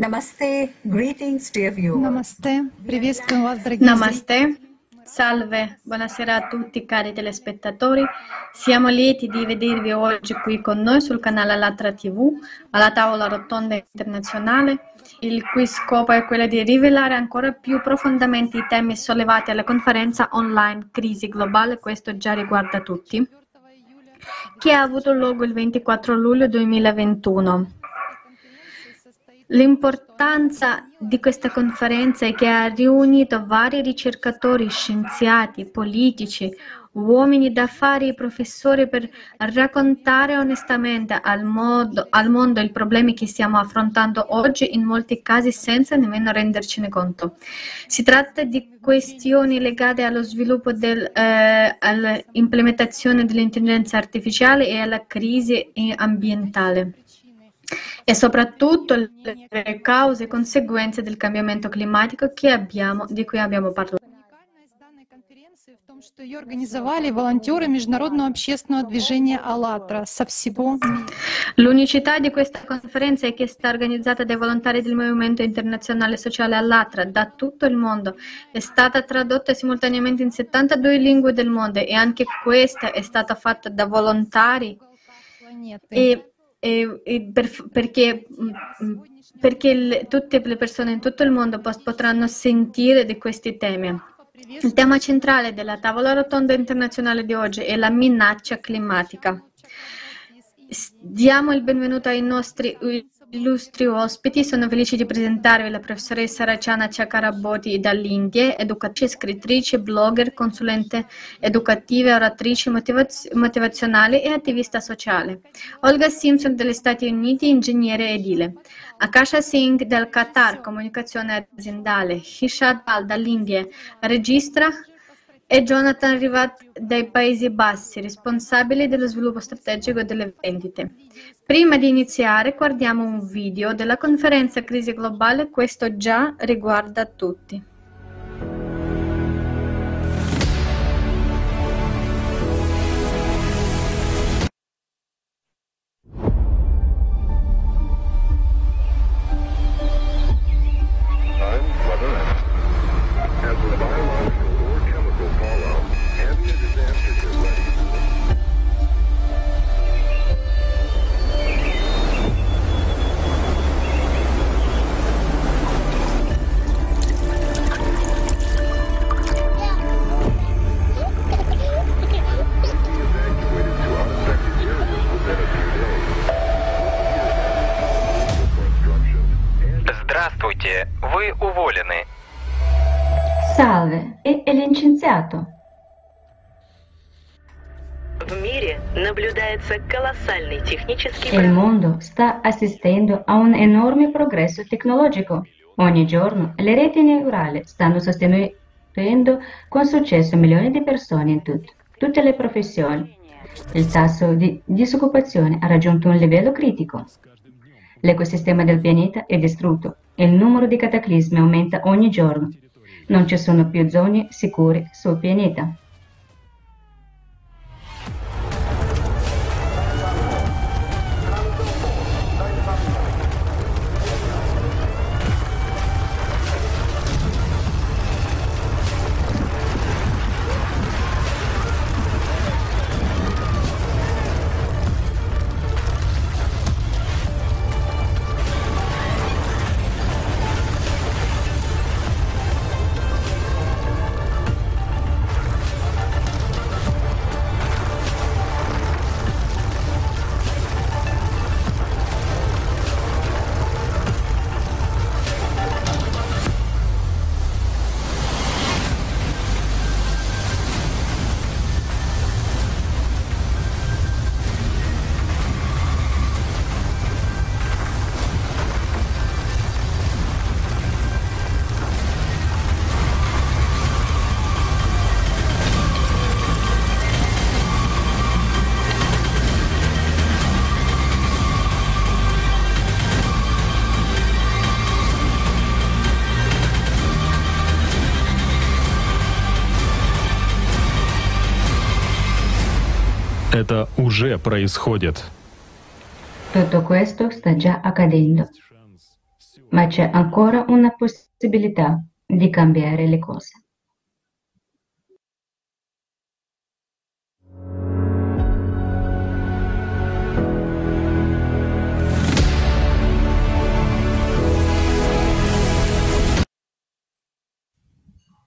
Namaste, greetings dear viewers. Namaste, приветствуем вас, дорогие Namaste, salve, buonasera a tutti cari telespettatori. Siamo lieti di vedervi oggi qui con noi sul canale Alatra TV, alla tavola rotonda internazionale, il cui scopo è quello di rivelare ancora più profondamente i temi sollevati alla conferenza online Crisi globale, questo già riguarda tutti, che ha avuto luogo il 24 luglio 2021. L'importanza di questa conferenza è che ha riunito vari ricercatori, scienziati, politici, uomini d'affari e professori per raccontare onestamente al, modo, al mondo i problemi che stiamo affrontando oggi, in molti casi senza nemmeno rendercene conto. Si tratta di questioni legate allo sviluppo del, eh, all'implementazione dell'intelligenza artificiale e alla crisi ambientale e soprattutto le cause e conseguenze del cambiamento climatico abbiamo, di cui abbiamo parlato. что ее организовали волонтеры Международного общественного движения «АЛЛАТРА» со всего мира. L'unicità di questa conferenza è che è stata organizzata dai volontari del Movimento Internazionale Sociale «АЛЛАТРА» da tutto il mondo. È stata tradotta simultaneamente in 72 lingue del mondo e anche questa è stata fatta da volontari e e, e per, perché, mm, perché le, tutte le persone in tutto il mondo potranno sentire di questi temi. Il tema centrale della tavola rotonda internazionale di oggi è la minaccia climatica. Diamo il benvenuto ai nostri illustri ospiti, sono felice di presentarvi la professoressa Rachana Chakraborty dall'India, educatrice, scrittrice, blogger, consulente educativa, oratrice motivaz- motivazionale e attivista sociale. Olga Simpson dagli Stati Uniti, ingegnere edile. Akasha Singh del Qatar, comunicazione aziendale. Hishad Al dall'India, registra e Jonathan Rivat dai Paesi Bassi, responsabile dello sviluppo strategico delle vendite. Prima di iniziare guardiamo un video della conferenza Crisi Globale, questo già riguarda tutti. Il mondo sta assistendo a un enorme progresso tecnologico. Ogni giorno le reti neurali stanno sostenendo con successo milioni di persone in tutto, tutte le professioni. Il tasso di disoccupazione ha raggiunto un livello critico. L'ecosistema del pianeta è distrutto e il numero di cataclismi aumenta ogni giorno. Non ci sono più zone sicure sul pianeta. уже происходит. Tutto questo sta già accadendo. ma c'è ancora una possibilità di cambiare le cose.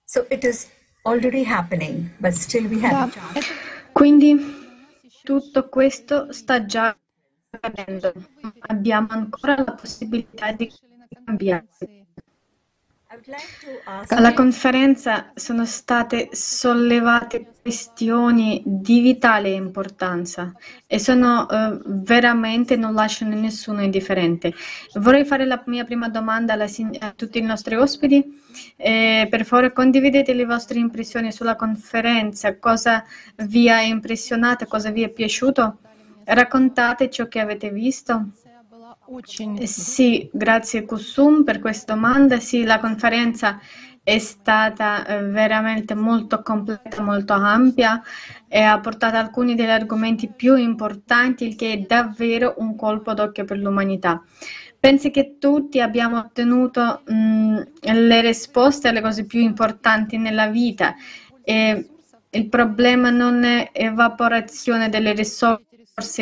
So it is already happening, but still we have Да, a chance. это Quindi tutto questo sta già accadendo. Abbiamo ancora la possibilità di cambiare. Alla conferenza sono state sollevate questioni di vitale importanza e sono eh, veramente non lasciano nessuno indifferente. Vorrei fare la mia prima domanda sin- a tutti i nostri ospiti. Eh, per favore condividete le vostre impressioni sulla conferenza, cosa vi ha impressionato, cosa vi è piaciuto. Raccontate ciò che avete visto. Eh, sì, grazie Kusum per questa domanda. Sì, la conferenza è stata eh, veramente molto completa, molto ampia e ha portato alcuni degli argomenti più importanti, il che è davvero un colpo d'occhio per l'umanità. Penso che tutti abbiamo ottenuto mh, le risposte alle cose più importanti nella vita. E il problema non è evaporazione delle risorse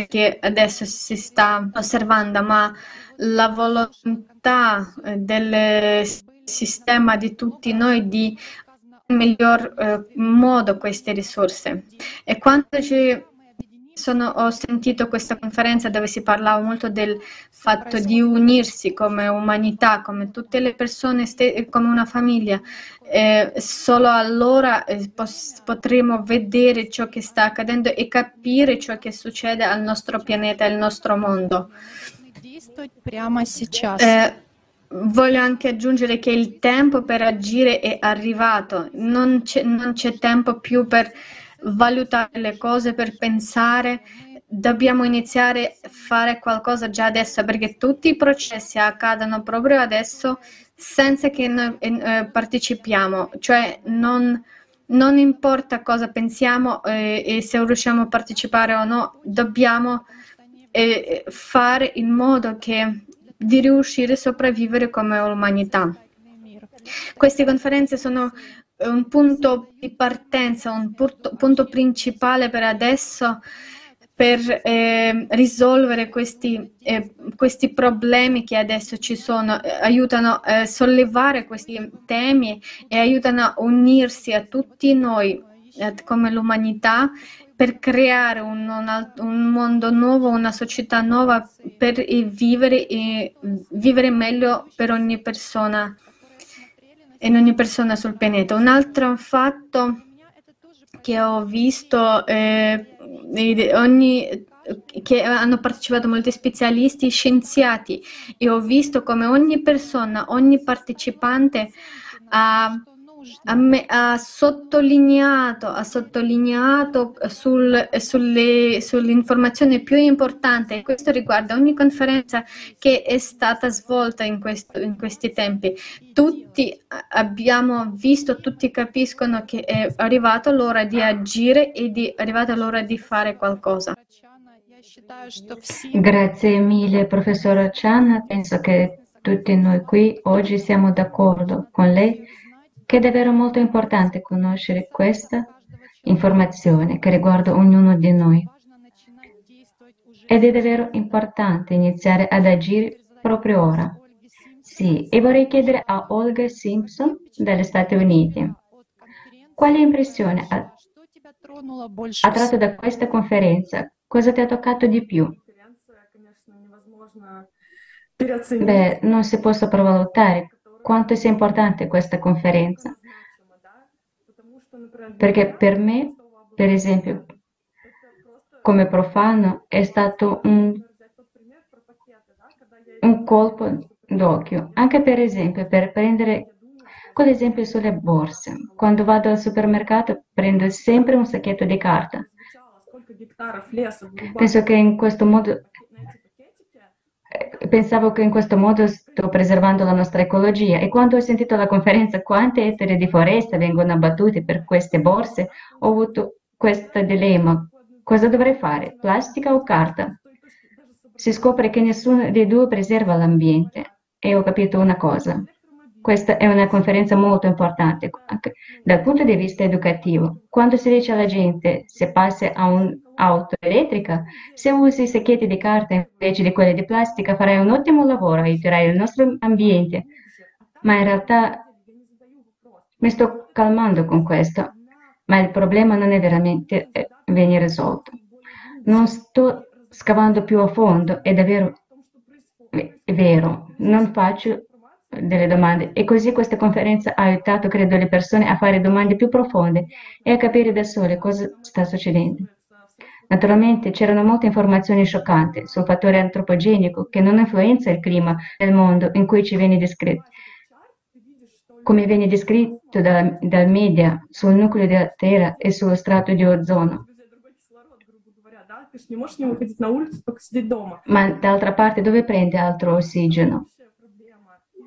che adesso si sta osservando, ma la volontà eh, del sistema di tutti noi di miglior eh, modo queste risorse. E quando ci sono, ho sentito questa conferenza dove si parlava molto del fatto di unirsi come umanità, come tutte le persone, come una famiglia. Eh, solo allora eh, potremo vedere ciò che sta accadendo e capire ciò che succede al nostro pianeta, al nostro mondo. Eh, voglio anche aggiungere che il tempo per agire è arrivato, non c'è, non c'è tempo più per valutare le cose, per pensare, dobbiamo iniziare a fare qualcosa già adesso perché tutti i processi accadono proprio adesso senza che noi eh, eh, partecipiamo, cioè non, non, importa cosa pensiamo eh, e se riusciamo a partecipare o no, dobbiamo eh, fare in modo che di riuscire a sopravvivere come umanità. Queste conferenze sono un punto di partenza, un punto, punto principale per adesso per eh, risolvere questi, eh, questi problemi che adesso ci sono, eh, aiutano a sollevare questi temi e aiutano a unirsi a tutti noi eh, come l'umanità per creare un, un un mondo nuovo, una società nuova per eh, vivere vivere meglio per ogni persona in ogni persona sul pianeta. Un altro fatto che ho visto, eh, ogni- che hanno partecipato molti specialisti, scienziati, e ho visto come ogni persona, ogni partecipante ha, ha, me, ha, sottolineato, ha sottolineato sul, sulle, sull'informazione più importante, questo riguarda ogni conferenza che è stata svolta in, questo, in, questi tempi. Tutti abbiamo visto, tutti capiscono che è arrivata l'ora di agire e di, è arrivata l'ora di fare qualcosa. Grazie mille, professora Chan. Penso che tutti noi qui oggi siamo d'accordo con lei che è davvero molto importante conoscere questa informazione che riguarda ognuno di noi. Ed è davvero importante iniziare ad agire proprio ora. Sì, e vorrei chiedere a Olga Simpson dagli Stati Uniti quale impressione ha, ha tratto da questa conferenza? Cosa ti ha toccato di più? Beh, non si può sopravvalutare quanto sia importante questa conferenza, perché per me, per esempio, come profano, è stato un, un colpo d'occhio. Anche per esempio, per prendere con sulle borse. Quando vado al supermercato prendo sempre un sacchetto di carta. Penso che in questo modo pensavo che in questo modo sto preservando la nostra ecologia e quando ho sentito la conferenza quante ettari di foresta vengono abbattute per queste borse, ho avuto questo dilemma. Cosa dovrei fare? Plastica o carta? Si scopre che nessuno dei due preserva l'ambiente e ho capito una cosa. Questa è una conferenza molto importante anche dal punto di vista educativo. Quando si dice alla gente se passi a un'auto elettrica, se usi secchietti di carta invece di quelli di plastica, farai un ottimo lavoro, aiuterai il nostro ambiente. Ma in realtà mi sto calmando con questo, ma il problema non è veramente eh, viene risolto. Non sto scavando più a fondo, è davvero è vero, non faccio delle domande e così questa conferenza ha aiutato, credo, le persone a fare domande più profonde e a capire da sole cosa sta succedendo. Naturalmente c'erano molte informazioni scioccanti sul fattore antropogenico che non influenza il clima del mondo in cui ci viene descritto, come viene descritto da, dal media sul nucleo della Terra e sullo strato di ozono. Ma d'altra parte dove prende altro ossigeno?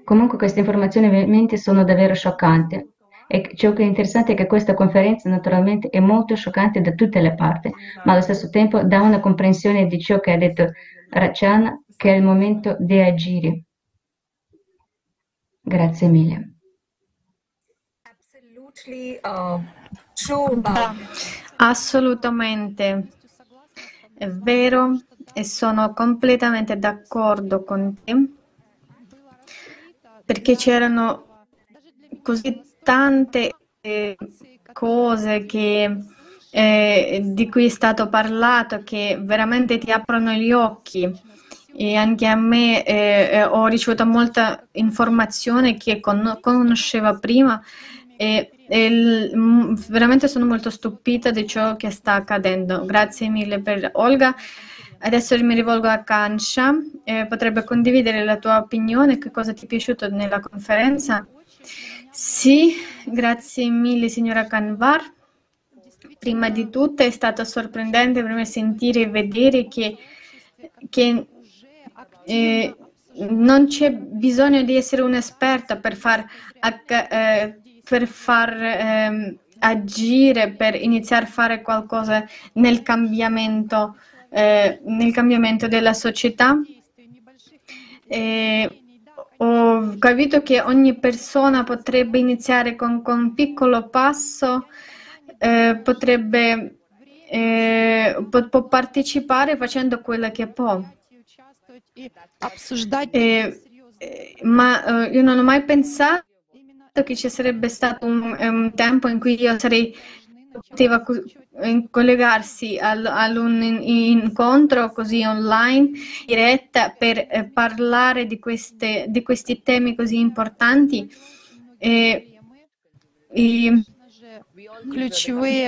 Comunque queste informazioni ovviamente sono davvero scioccanti. E ciò che è interessante è che questa conferenza naturalmente è molto scioccante da tutte le parti, ma allo stesso tempo dà una comprensione di ciò che ha detto Rachana, che è il momento di agire. Grazie mille. Uh, Assolutamente è vero e sono completamente d'accordo con te perché c'erano così tante eh, cose che, eh, di cui è stato parlato che veramente ti aprono gli occhi e anche a me eh, eh ho ricevuto molta informazione che con- conoscevo prima e, e veramente sono molto stupita di ciò che sta accadendo. Grazie mille per Olga. Adesso mi rivolgo a Kansha, eh, potrebbe condividere la tua opinione, che cosa ti è piaciuto nella conferenza? Sì, grazie mille signora Kanvar. Prima di tutto è stato sorprendente per me sentire e vedere che, che eh, non c'è bisogno di essere un'esperta per far, eh, per far eh, agire, per iniziare a fare qualcosa nel cambiamento eh, nel cambiamento della società. E ho capito che ogni persona potrebbe iniziare con, con un piccolo passo, eh, potrebbe eh, può, può, partecipare facendo quello che può. Eh, ma io non ho mai pensato che ci sarebbe stato un, un tempo in cui io sarei poteva collegarsi ad un incontro così online, diretta, per eh, parlare di, queste, di, questi temi così importanti. E, e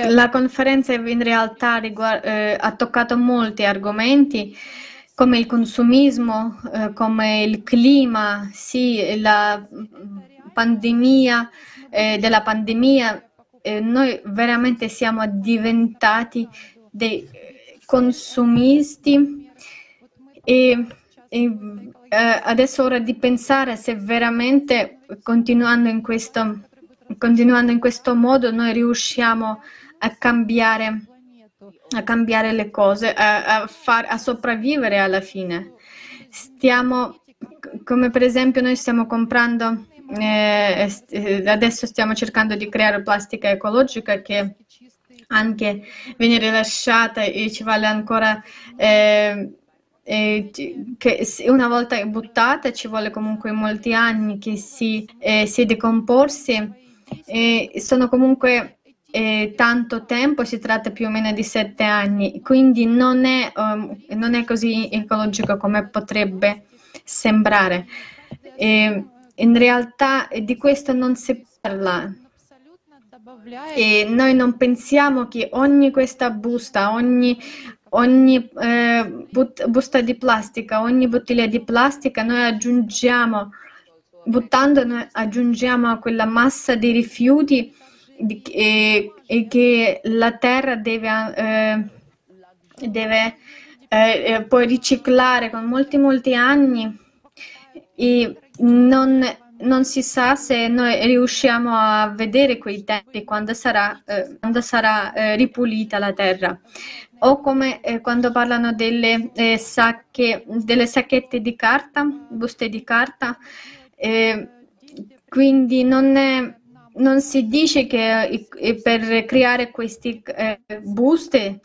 la conferenza in realtà riguarda, eh, ha toccato molti argomenti come il consumismo, eh, come il clima, sì, la pandemia, eh, della pandemia, noi veramente siamo diventati dei consumisti e, e eh, adesso è ora di pensare se veramente continuando in questo, continuando in questo modo noi riusciamo a cambiare, a cambiare le cose, a, a, far, a sopravvivere alla fine. Stiamo, come per esempio noi stiamo comprando eh, eh, adesso stiamo cercando di creare plastica ecologica che anche viene rilasciata e ci vale ancora eh, eh, che una volta buttata ci vuole comunque molti anni che si, eh, si decomporsi sono comunque eh, tanto tempo, si tratta più o meno di sette anni, quindi non è, um, non è così ecologico come potrebbe sembrare. E, in realtà di questo non si parla. E noi non pensiamo che ogni questa busta, ogni, ogni eh, but, busta di plastica, ogni bottiglia di plastica, noi aggiungiamo, buttando, noi aggiungiamo a quella massa di rifiuti di, e, e, che la terra deve, eh, deve eh, eh poi riciclare con molti molti anni e non, non si sa se noi riusciamo a vedere quei tempi quando sarà, eh, quando sarà eh, ripulita la terra. O come eh, quando parlano delle, eh, sacche, delle sacchette di carta, buste di carta, eh, quindi non, è, non, si dice che eh, per creare queste buste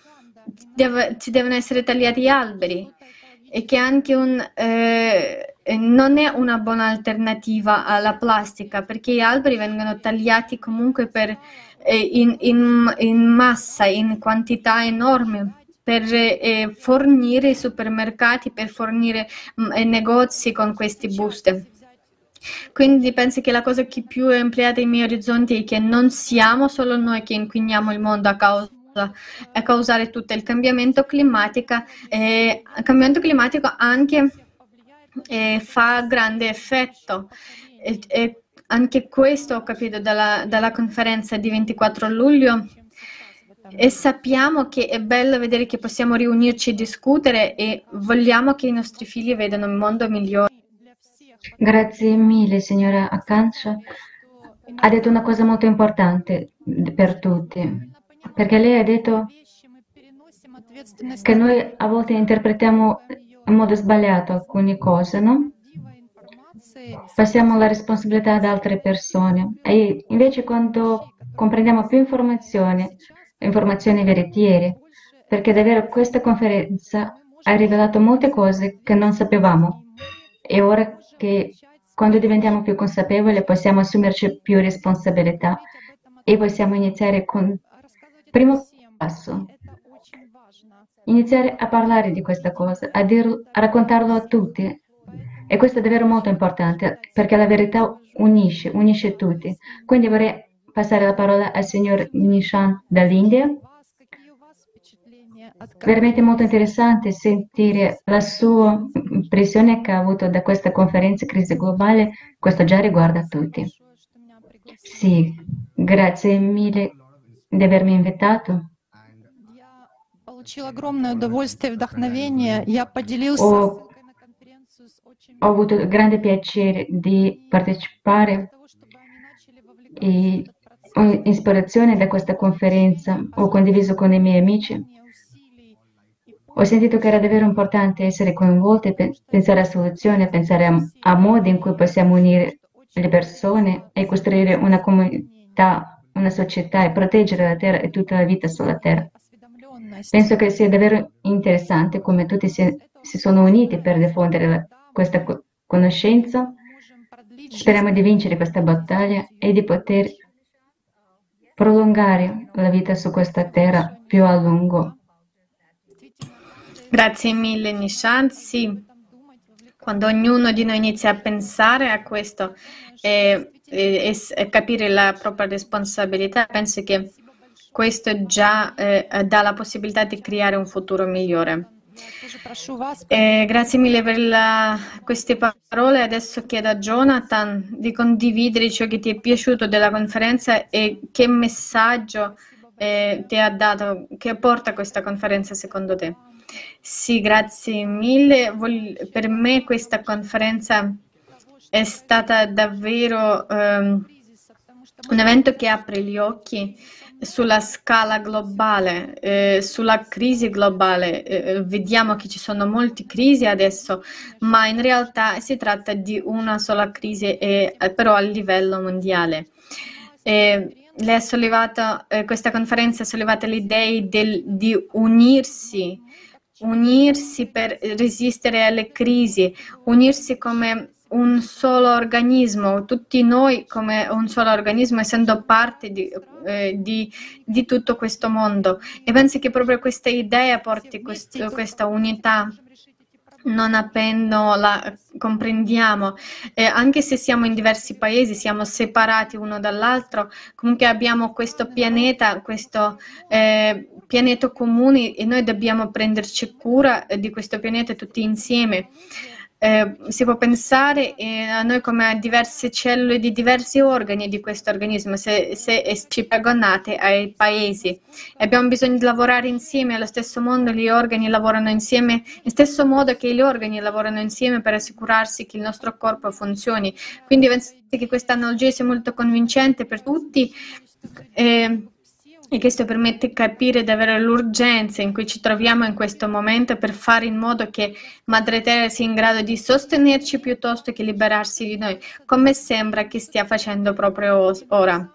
deve, ci devono essere tagliati alberi e che anche un, non è una buona alternativa alla plastica perché gli alberi vengono tagliati comunque per, eh, in, in, in, massa, in quantità enorme per eh, fornire i supermercati, per fornire mh, mm, negozi con queste buste. Quindi penso che la cosa che più è ampliata ai miei orizzonti è che non siamo solo noi che inquiniamo il mondo a causa a causare tutto il cambiamento climatico. Eh, cambiamento climatico anche eh, fa grande effetto. E, e anche questo ho capito dalla, dalla conferenza di 24 luglio e sappiamo che è bello vedere che possiamo riunirci e discutere e vogliamo che i nostri figli vedano un mondo migliore. Grazie mille, signora Akansha. Ha detto una cosa molto importante per tutti perché lei ha detto che noi a volte interpretiamo in modo sbagliato alcune cose, no? Passiamo la responsabilità ad altre persone. E invece quando comprendiamo più informazioni, informazioni veritiere, perché davvero questa conferenza ha rivelato molte cose che non sapevamo. E ora che quando diventiamo più consapevoli possiamo assumerci più responsabilità e possiamo iniziare con Primo passo, iniziare a parlare di questa cosa, a, dirlo, a raccontarlo a tutti. E questo è davvero molto importante perché la verità unisce, unisce tutti. Quindi vorrei passare la parola al signor Nishan dall'India. Veramente molto interessante sentire la sua impressione che ha avuto da questa conferenza crisi globale. Questo già riguarda tutti. Sì, grazie mille di avermi invitato. Ho, ho avuto grande piacere di partecipare. E ho ispirazione da questa conferenza, ho condiviso con i miei amici. Ho sentito che era davvero importante essere coinvolti, pensare a soluzioni, pensare a, a modi in cui possiamo unire le persone e costruire una comunità una società e proteggere la terra e tutta la vita sulla terra. Penso che sia davvero interessante come tutti si, si sono uniti per diffondere la, questa conoscenza. Speriamo di vincere questa battaglia e di poter prolungare la vita su questa terra più a lungo. Grazie mille Nishan. Sì, quando ognuno di noi inizia a pensare a questo, eh, e, e capire la propria responsabilità, penso che questo già eh, dà la possibilità di creare un futuro migliore. Eh, grazie mille per la, queste parole. Adesso chiedo a Jonathan di condividere ciò che ti è piaciuto della conferenza e che messaggio eh, ti ha dato, che porta questa conferenza secondo te. Sì, grazie mille. Vol- per me questa conferenza è stata davvero um, un evento che apre gli occhi sulla scala globale, eh, sulla crisi globale. Eh, vediamo che ci sono molte crisi adesso, ma in realtà si tratta di una sola crisi, eh, però a livello mondiale. sollevato, eh, questa conferenza ha sollevato l'idea del, di unirsi, unirsi per resistere alle crisi, unirsi come un solo organismo, tutti noi come un solo organismo, essendo parte di, eh, di, di tutto questo mondo. E penso che proprio questa idea porti questo, questa unità non appena la comprendiamo, eh, anche se siamo in diversi paesi, siamo separati uno dall'altro, comunque abbiamo questo pianeta, questo eh, pianeta comune e noi dobbiamo prenderci cura di questo pianeta tutti insieme eh, si può pensare eh, a noi come a diverse cellule di diversi organi di questo organismo, se, se ci paragonate ai paesi. Abbiamo bisogno di lavorare insieme, allo stesso modo gli organi lavorano insieme, in stesso modo che gli organi lavorano insieme per assicurarsi che il nostro corpo funzioni. Quindi penso che questa analogia sia molto convincente per tutti. Eh, e questo permette di capire davvero l'urgenza in cui ci troviamo in questo momento per fare in modo che Madre Terra sia in grado di sostenerci piuttosto che liberarsi di noi, come sembra che stia facendo proprio ora.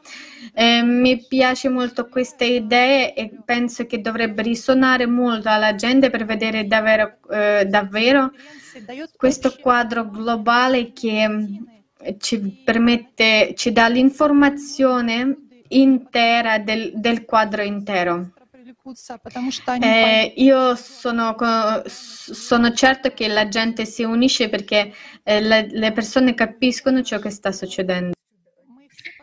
Eh, mi piace molto questa idea e penso che dovrebbe risuonare molto alla gente per vedere davvero, eh, davvero questo quadro globale che ci permette, ci dà l'informazione intera del, del quadro intero. Eh, io sono, sono, certo che la gente si unisce perché eh, le, le, persone capiscono ciò che sta succedendo.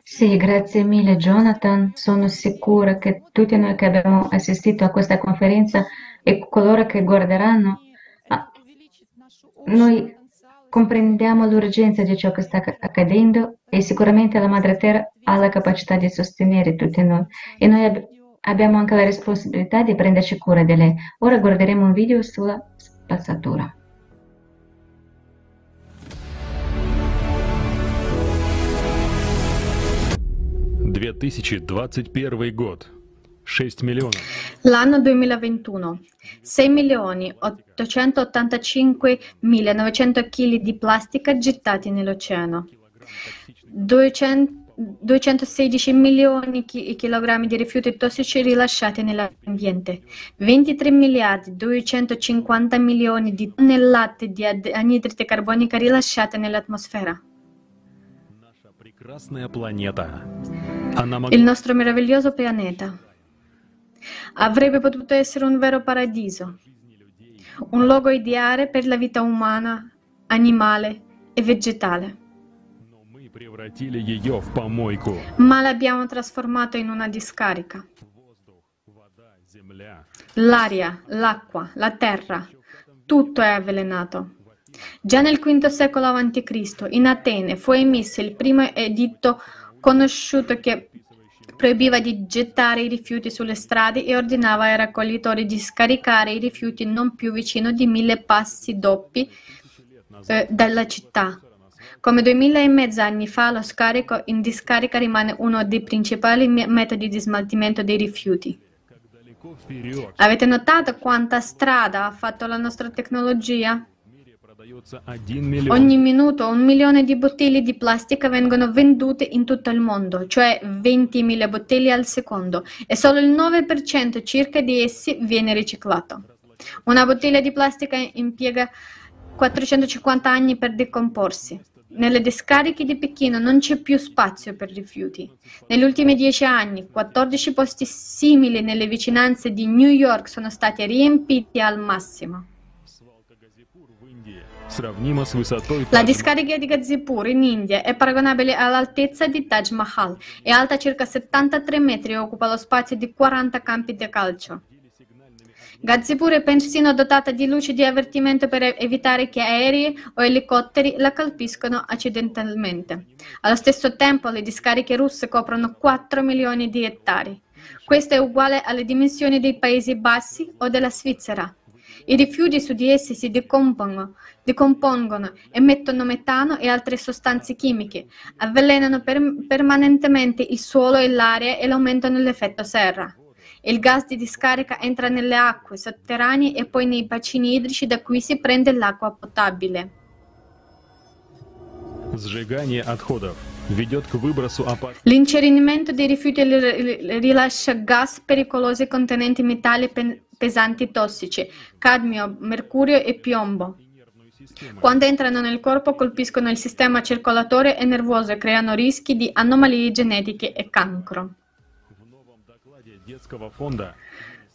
Sì, grazie mille Jonathan. Sono sicura che tutti noi che abbiamo assistito a questa conferenza e coloro che guarderanno, ah, noi comprendiamo l'urgenza di ciò che sta accadendo e sicuramente la Madre Terra ha la capacità di sostenere tutti noi e noi ab- abbiamo anche la responsabilità di prenderci cura di lei. Ora guarderemo un video sulla spazzatura. «2021 год. 6 milioni. L'anno 2021. 6 milioni 885 mila 900 kg di plastica gettati nell'oceano. 200 216 milioni di chilogrammi di rifiuti tossici rilasciati nell'ambiente, 23 miliardi 250 milioni di tonnellate di anidride carbonica rilasciate nell'atmosfera. Il nostro meraviglioso pianeta avrebbe potuto essere un vero paradiso, un luogo ideale per la vita umana, animale e vegetale. Ma l'abbiamo trasformato in una discarica. L'aria, l'acqua, la terra, tutto è avvelenato. Già nel V secolo a.C., in Atene, fu emesso il primo editto conosciuto che proibiva di gettare i rifiuti sulle strade e ordinava ai raccoglitori di scaricare i rifiuti non più vicino di mille passi doppi eh, dalla città. Come duemila e mezzo anni fa, lo scarico in discarica rimane uno dei principali metodi di smaltimento dei rifiuti. Avete notato quanta strada ha fatto la nostra tecnologia? Ogni minuto un milione di bottiglie di plastica vengono vendute in tutto il mondo, cioè 20.000 bottiglie al secondo, e solo il 9% circa di essi viene riciclato. Una bottiglia di plastica impiega 450 anni per decomporsi. Nelle discariche di Pechino non c'è più spazio per rifiuti. Negli ultimi dieci anni, 14 posti simili nelle vicinanze di New York sono stati riempiti al massimo. La discarica di Gazipur in India è paragonabile all'altezza di Taj Mahal, è alta circa 73 metri e occupa lo spazio di 40 campi di calcio. Gazipur è persino dotata di luci di avvertimento per evitare che aerei o elicotteri la colpiscono accidentalmente. Allo stesso tempo le discariche russe coprono 4 milioni di ettari. Questo è uguale alle dimensioni dei Paesi Bassi o della Svizzera. I rifiuti su di essi si decompongono, decompongono, emettono metano e altre sostanze chimiche, avvelenano per, permanentemente il suolo e l'aria e aumentano l'effetto serra. Il gas di discarica entra nelle acque sotterranee e poi nei bacini idrici da cui si prende l'acqua potabile. L'incenerimento dei rifiuti rilascia gas pericolosi contenenti metalli pesanti tossici, cadmio, mercurio e piombo. Quando entrano nel corpo colpiscono il sistema circolatorio e nervoso e creano rischi di anomalie genetiche e cancro.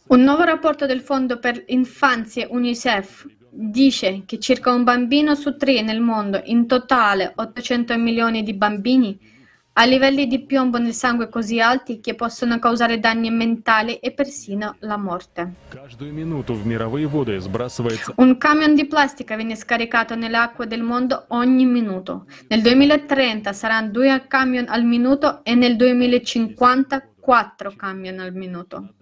Un nuovo rapporto del Fondo per l'Infanzia UNICEF dice che circa un bambino su tre nel mondo, in totale 800 milioni di bambini, ha livelli di piombo nel sangue così alti che possono causare danni mentali e persino la morte. Un camion di plastica viene scaricato nelle acque del mondo ogni minuto. Nel 2030 saranno due camion al minuto e nel 2050 quattro camion al minuto.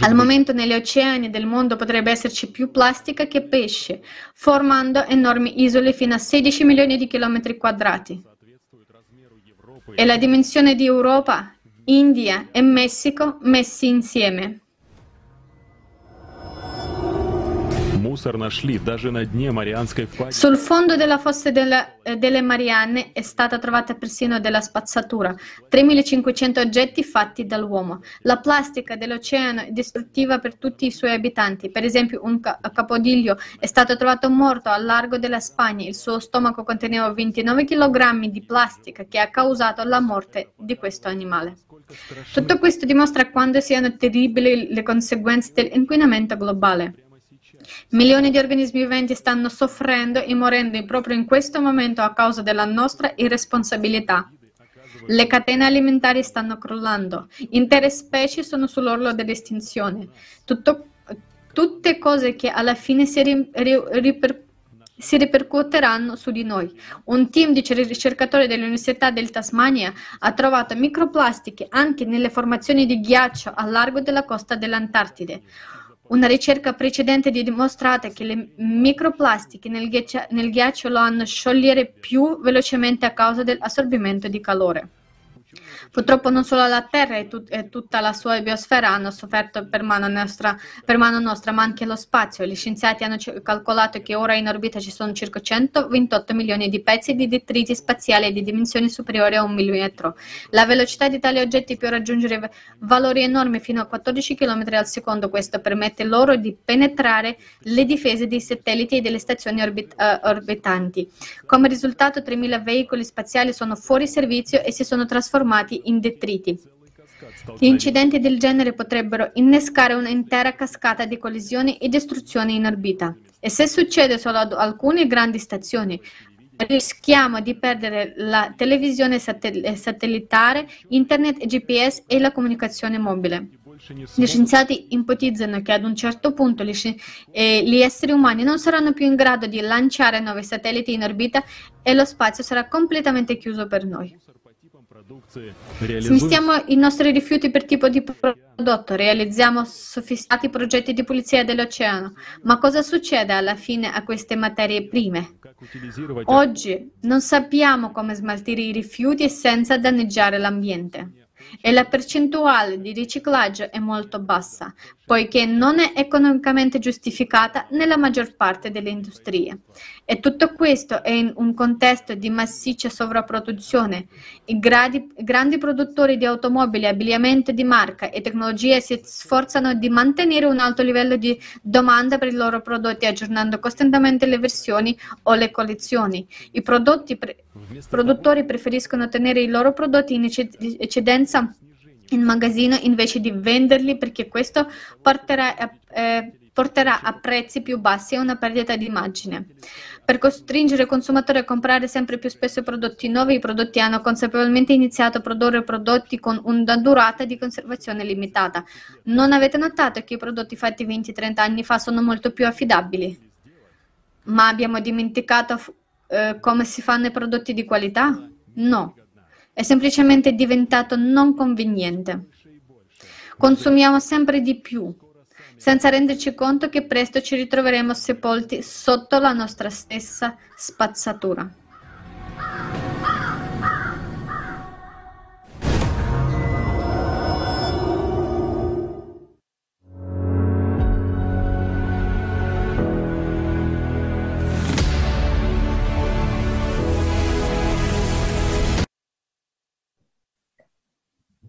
Al momento negli oceani del mondo potrebbe esserci più plastica che pesce, formando enormi isole fino a 16 milioni di chilometri quadrati. E la dimensione di Europa, India e Messico messi insieme. Мусор нашли даже на дне Марианской впадины. Sul fondo della fosse della- eh, delle Marianne è stata trovata persino della spazzatura, 3.500 oggetti fatti dall'uomo. La plastica dell'oceano è distruttiva per tutti i suoi abitanti. Per esempio, un ca- capodiglio è stato trovato morto al largo della Spagna. Il suo stomaco conteneva 29 kg di plastica che ha causato la morte di questo animale. Сколько страшны Tutto questo dimostra quanto siano terribili le conseguenze dell'inquinamento globale. Milioni di organismi viventi stanno soffrendo e morendo proprio in questo momento a causa della nostra irresponsabilità. Le catene alimentari stanno crollando, intere specie sono sull'orlo dell'estinzione. Tutto, tutte cose che alla fine si, ri, ri, riper, si ripercuoteranno su di noi. Un team di ricercatori dell'Università del Tasmania ha trovato microplastiche anche nelle formazioni di ghiaccio a largo della costa dell'Antartide. Una ricerca precedente ha dimostrato che le microplastiche nel, ghiaccia- nel ghiaccio lo hanno sciogliere più velocemente a causa dell'assorbimento di calore. Purtroppo non solo la Terra e, tut- e tutta la sua biosfera hanno sofferto per mano, nostra, per mano nostra, ma anche lo spazio. Gli scienziati hanno ci- calcolato che ora in orbita ci sono circa 128 milioni di pezzi di detriti spaziali di dimensioni superiori a un millimetro. La velocità di tali oggetti può raggiungere v- valori enormi fino a 14 km al secondo. Questo permette loro di penetrare le difese dei satelliti e delle stazioni orbit- eh, orbitanti. Come risultato, 3.000 veicoli spaziali sono fuori servizio e si sono trasformati in detriti. Gli incidenti del genere potrebbero innescare un'intera cascata di collisioni e distruzioni in orbita. E se succede solo ad alcune grandi stazioni, rischiamo di perdere la televisione eh, satellitare, internet, e GPS e la comunicazione mobile. Gli scienziati ipotizzano che ad un certo punto gli, sci- eh, gli, esseri umani non saranno più in grado di lanciare nuovi satelliti in orbita e lo spazio sarà completamente chiuso per noi. Smistiamo i nostri rifiuti per tipo di prodotto, realizziamo sofisticati progetti di pulizia dell'oceano. Ma cosa succede alla fine a queste materie prime? Oggi non sappiamo come smaltire i rifiuti senza danneggiare l'ambiente e la percentuale di riciclaggio è molto bassa, poiché non è economicamente giustificata nella maggior parte delle industrie. E tutto questo è in un contesto di massiccia sovrapproduzione. I gradi, grandi produttori di automobili, abbigliamento di marca e tecnologie si sforzano di mantenere un alto livello di domanda per i loro prodotti, aggiornando costantemente le versioni o le collezioni. I pre- mm-hmm. produttori preferiscono tenere i loro prodotti in eccedenza in magazzino invece di venderli perché questo porterà a, eh, porterà a prezzi più bassi e una perdita di immagine. Per costringere il consumatore a comprare sempre più spesso prodotti nuovi, i prodotti hanno consapevolmente iniziato a produrre prodotti con una durata di conservazione limitata. Non avete notato che i prodotti fatti 20-30 anni fa sono molto più affidabili? Ma abbiamo dimenticato eh, come si fanno i prodotti di qualità? No, è semplicemente diventato non conveniente. Consumiamo sempre di più, senza renderci conto che presto ci ritroveremo sepolti sotto la nostra stessa spazzatura.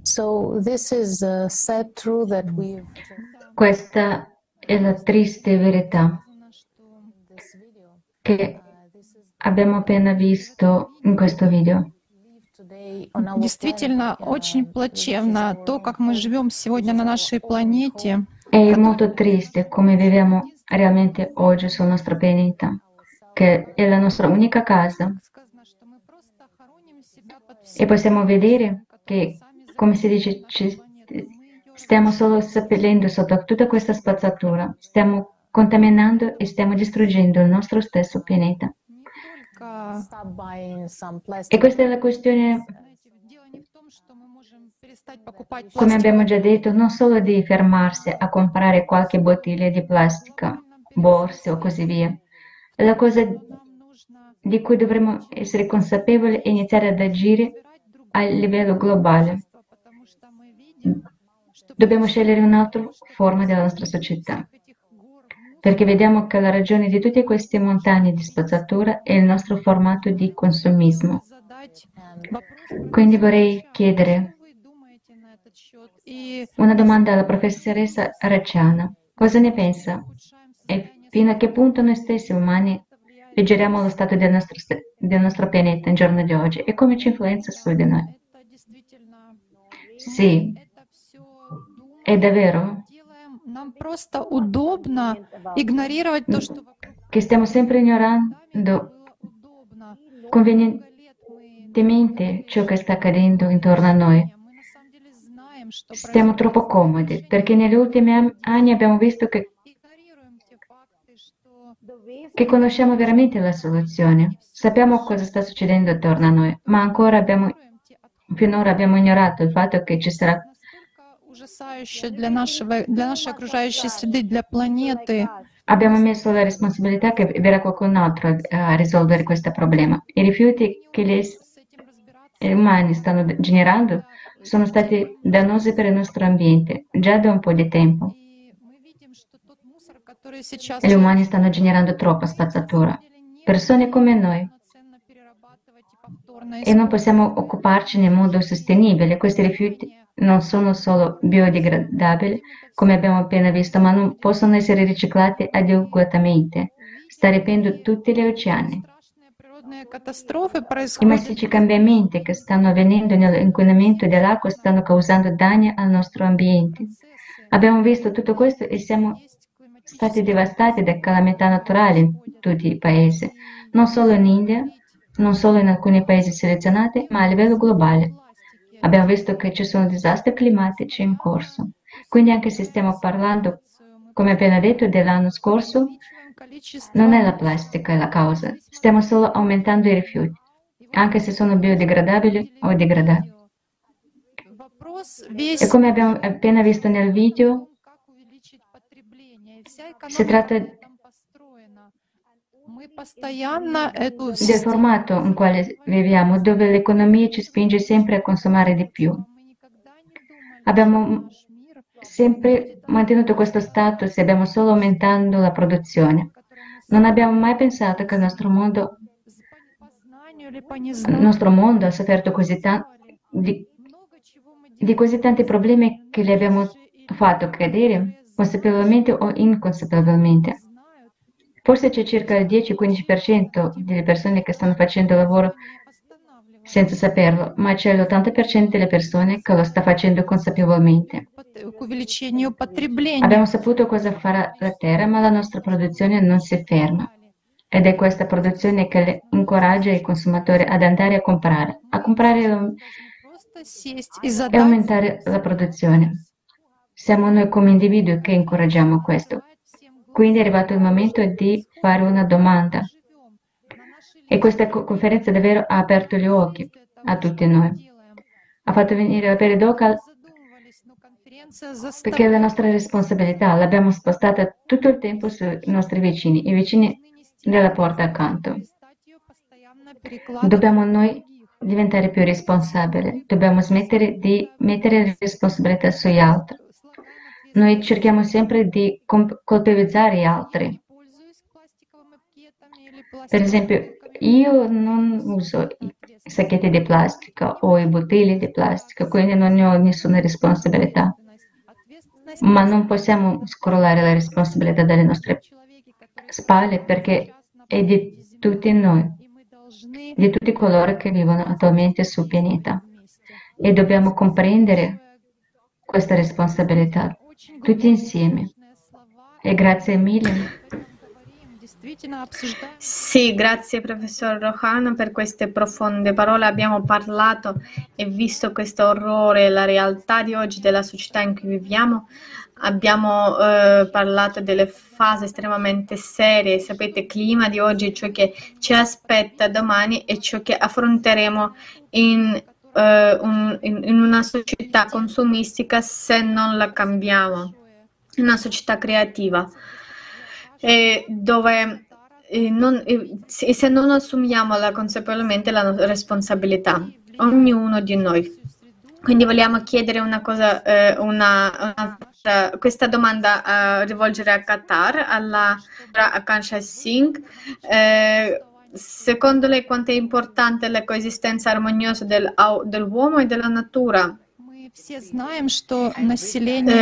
So this is a sad truth that we've Questa è la triste verità this video. che Uh, this is abbiamo appena visto in questo video. live today on our Действительно, planet, uh, очень which плачевно is то, как мы живем сегодня на нашей планете. È molto triste come viviamo realmente oggi sul nostro pianeta, che è la nostra unica casa. Сказано, что мы просто E possiamo vedere che, come si dice, stiamo solo seppellendo sotto tutta questa spazzatura, stiamo contaminando e stiamo distruggendo il nostro stesso pianeta. E questa è la questione, come abbiamo già detto, non solo di fermarsi a comprare qualche bottiglia di plastica, borse o così via. La cosa di cui dovremmo essere consapevoli è iniziare ad agire a livello globale dobbiamo scegliere un'altra forma della nostra società, perché vediamo che la ragione di tutte queste montagne di spazzatura è il nostro formato di consumismo. Quindi vorrei chiedere una domanda alla professoressa Racciana. Cosa ne pensa? E fino a che punto noi stessi umani leggeriamo lo stato del nostro, del nostro pianeta in giorno di oggi e come ci influenza su di noi? Sì, è davvero che stiamo sempre ignorando convenientemente ciò che sta accadendo intorno a noi. Stiamo troppo comodi perché negli ultimi anni abbiamo visto che, che conosciamo veramente la soluzione, sappiamo cosa sta succedendo attorno a noi, ma ancora abbiamo, finora abbiamo ignorato il fatto che ci sarà ужасающе для нашего, для нашей окружающей среды, для планеты. Abbiamo messo la responsabilità che verrà qualcun altro a risolvere questo problema. I rifiuti che gli es- С этим разбираться. gli umani stanno generando sono stati dannosi per il nostro ambiente già da un po' di tempo И мы видим, что тот мусор, который сейчас e gli umani stanno generando troppa spazzatura. Persone come noi полноценно перерабатывать и повторно e non possiamo occuparcene in modo sostenibile. Questi rifiuti non sono solo biodegradabili, come abbiamo appena visto, ma non possono essere riciclate adeguatamente, sta riempendo tutti gli oceani. I massicci cambiamenti che stanno avvenendo nell'inquinamento dell'acqua stanno causando danni al nostro ambiente. Abbiamo visto tutto questo e siamo stati devastati da calamità naturali in tutti i paesi, non solo in India, non solo in alcuni paesi selezionati, ma a livello globale. Abbiamo visto che ci sono disastri climatici in corso. Quindi anche se stiamo parlando, come appena detto, dell'anno scorso, non è la plastica la causa. Stiamo solo aumentando i rifiuti, anche se sono biodegradabili o degradabili. E come abbiamo appena visto nel video, si tratta del formato in quale viviamo, dove l'economia ci spinge sempre a consumare di più. Abbiamo sempre mantenuto questo status e abbiamo solo aumentato la produzione. Non abbiamo mai pensato che il nostro mondo, il nostro mondo ha sofferto così ta- di, di così tanti problemi che li abbiamo fatto cadere, consapevolmente o inconsapevolmente. Forse c'è circa il 10-15% delle persone che stanno facendo lavoro senza saperlo, ma c'è l'80% delle persone che lo sta facendo consapevolmente. Abbiamo saputo cosa farà la terra, ma la nostra produzione non si ferma. Ed è questa produzione che incoraggia i consumatori ad andare a comprare, a comprare e aumentare la produzione. Siamo noi come individui che incoraggiamo questo. Quindi è arrivato il momento di fare una domanda. E questa conferenza davvero ha aperto gli occhi a tutti noi. Ha fatto venire la a Peridoca perché è la nostra responsabilità, l'abbiamo spostata tutto il tempo sui nostri vicini, i vicini della porta accanto. Dobbiamo noi diventare più responsabili, dobbiamo smettere di mettere responsabilità sugli altri noi cerchiamo sempre di colpevolizzare gli altri. Per esempio, io non uso i sacchetti di plastica o i bottigli di plastica, quindi non ho nessuna responsabilità. Ma non possiamo scrollare la responsabilità dalle nostre spalle perché è di tutti noi, di tutti coloro che vivono attualmente sul pianeta. E dobbiamo comprendere questa responsabilità tutti insieme. E grazie mille. Sì, grazie professor Rohan per queste profonde parole. Abbiamo parlato e visto questo orrore, la realtà di oggi della società in cui viviamo. Abbiamo eh, parlato delle fasi estremamente serie, sapete, il clima di oggi, ciò che ci aspetta domani e ciò che affronteremo in eh, un- in- in una società consumistica se non la cambiamo, in una società creativa eh, dove eh, non- eh, se non assumiamo la- consapevolmente la responsabilità, ognuno di noi. Quindi vogliamo chiedere una cosa, eh, una, una- questa domanda a rivolgere a Qatar, alla Akansha Singh. Eh, secondo lei quanto è importante la coesistenza armoniosa del, dell'uomo e della natura?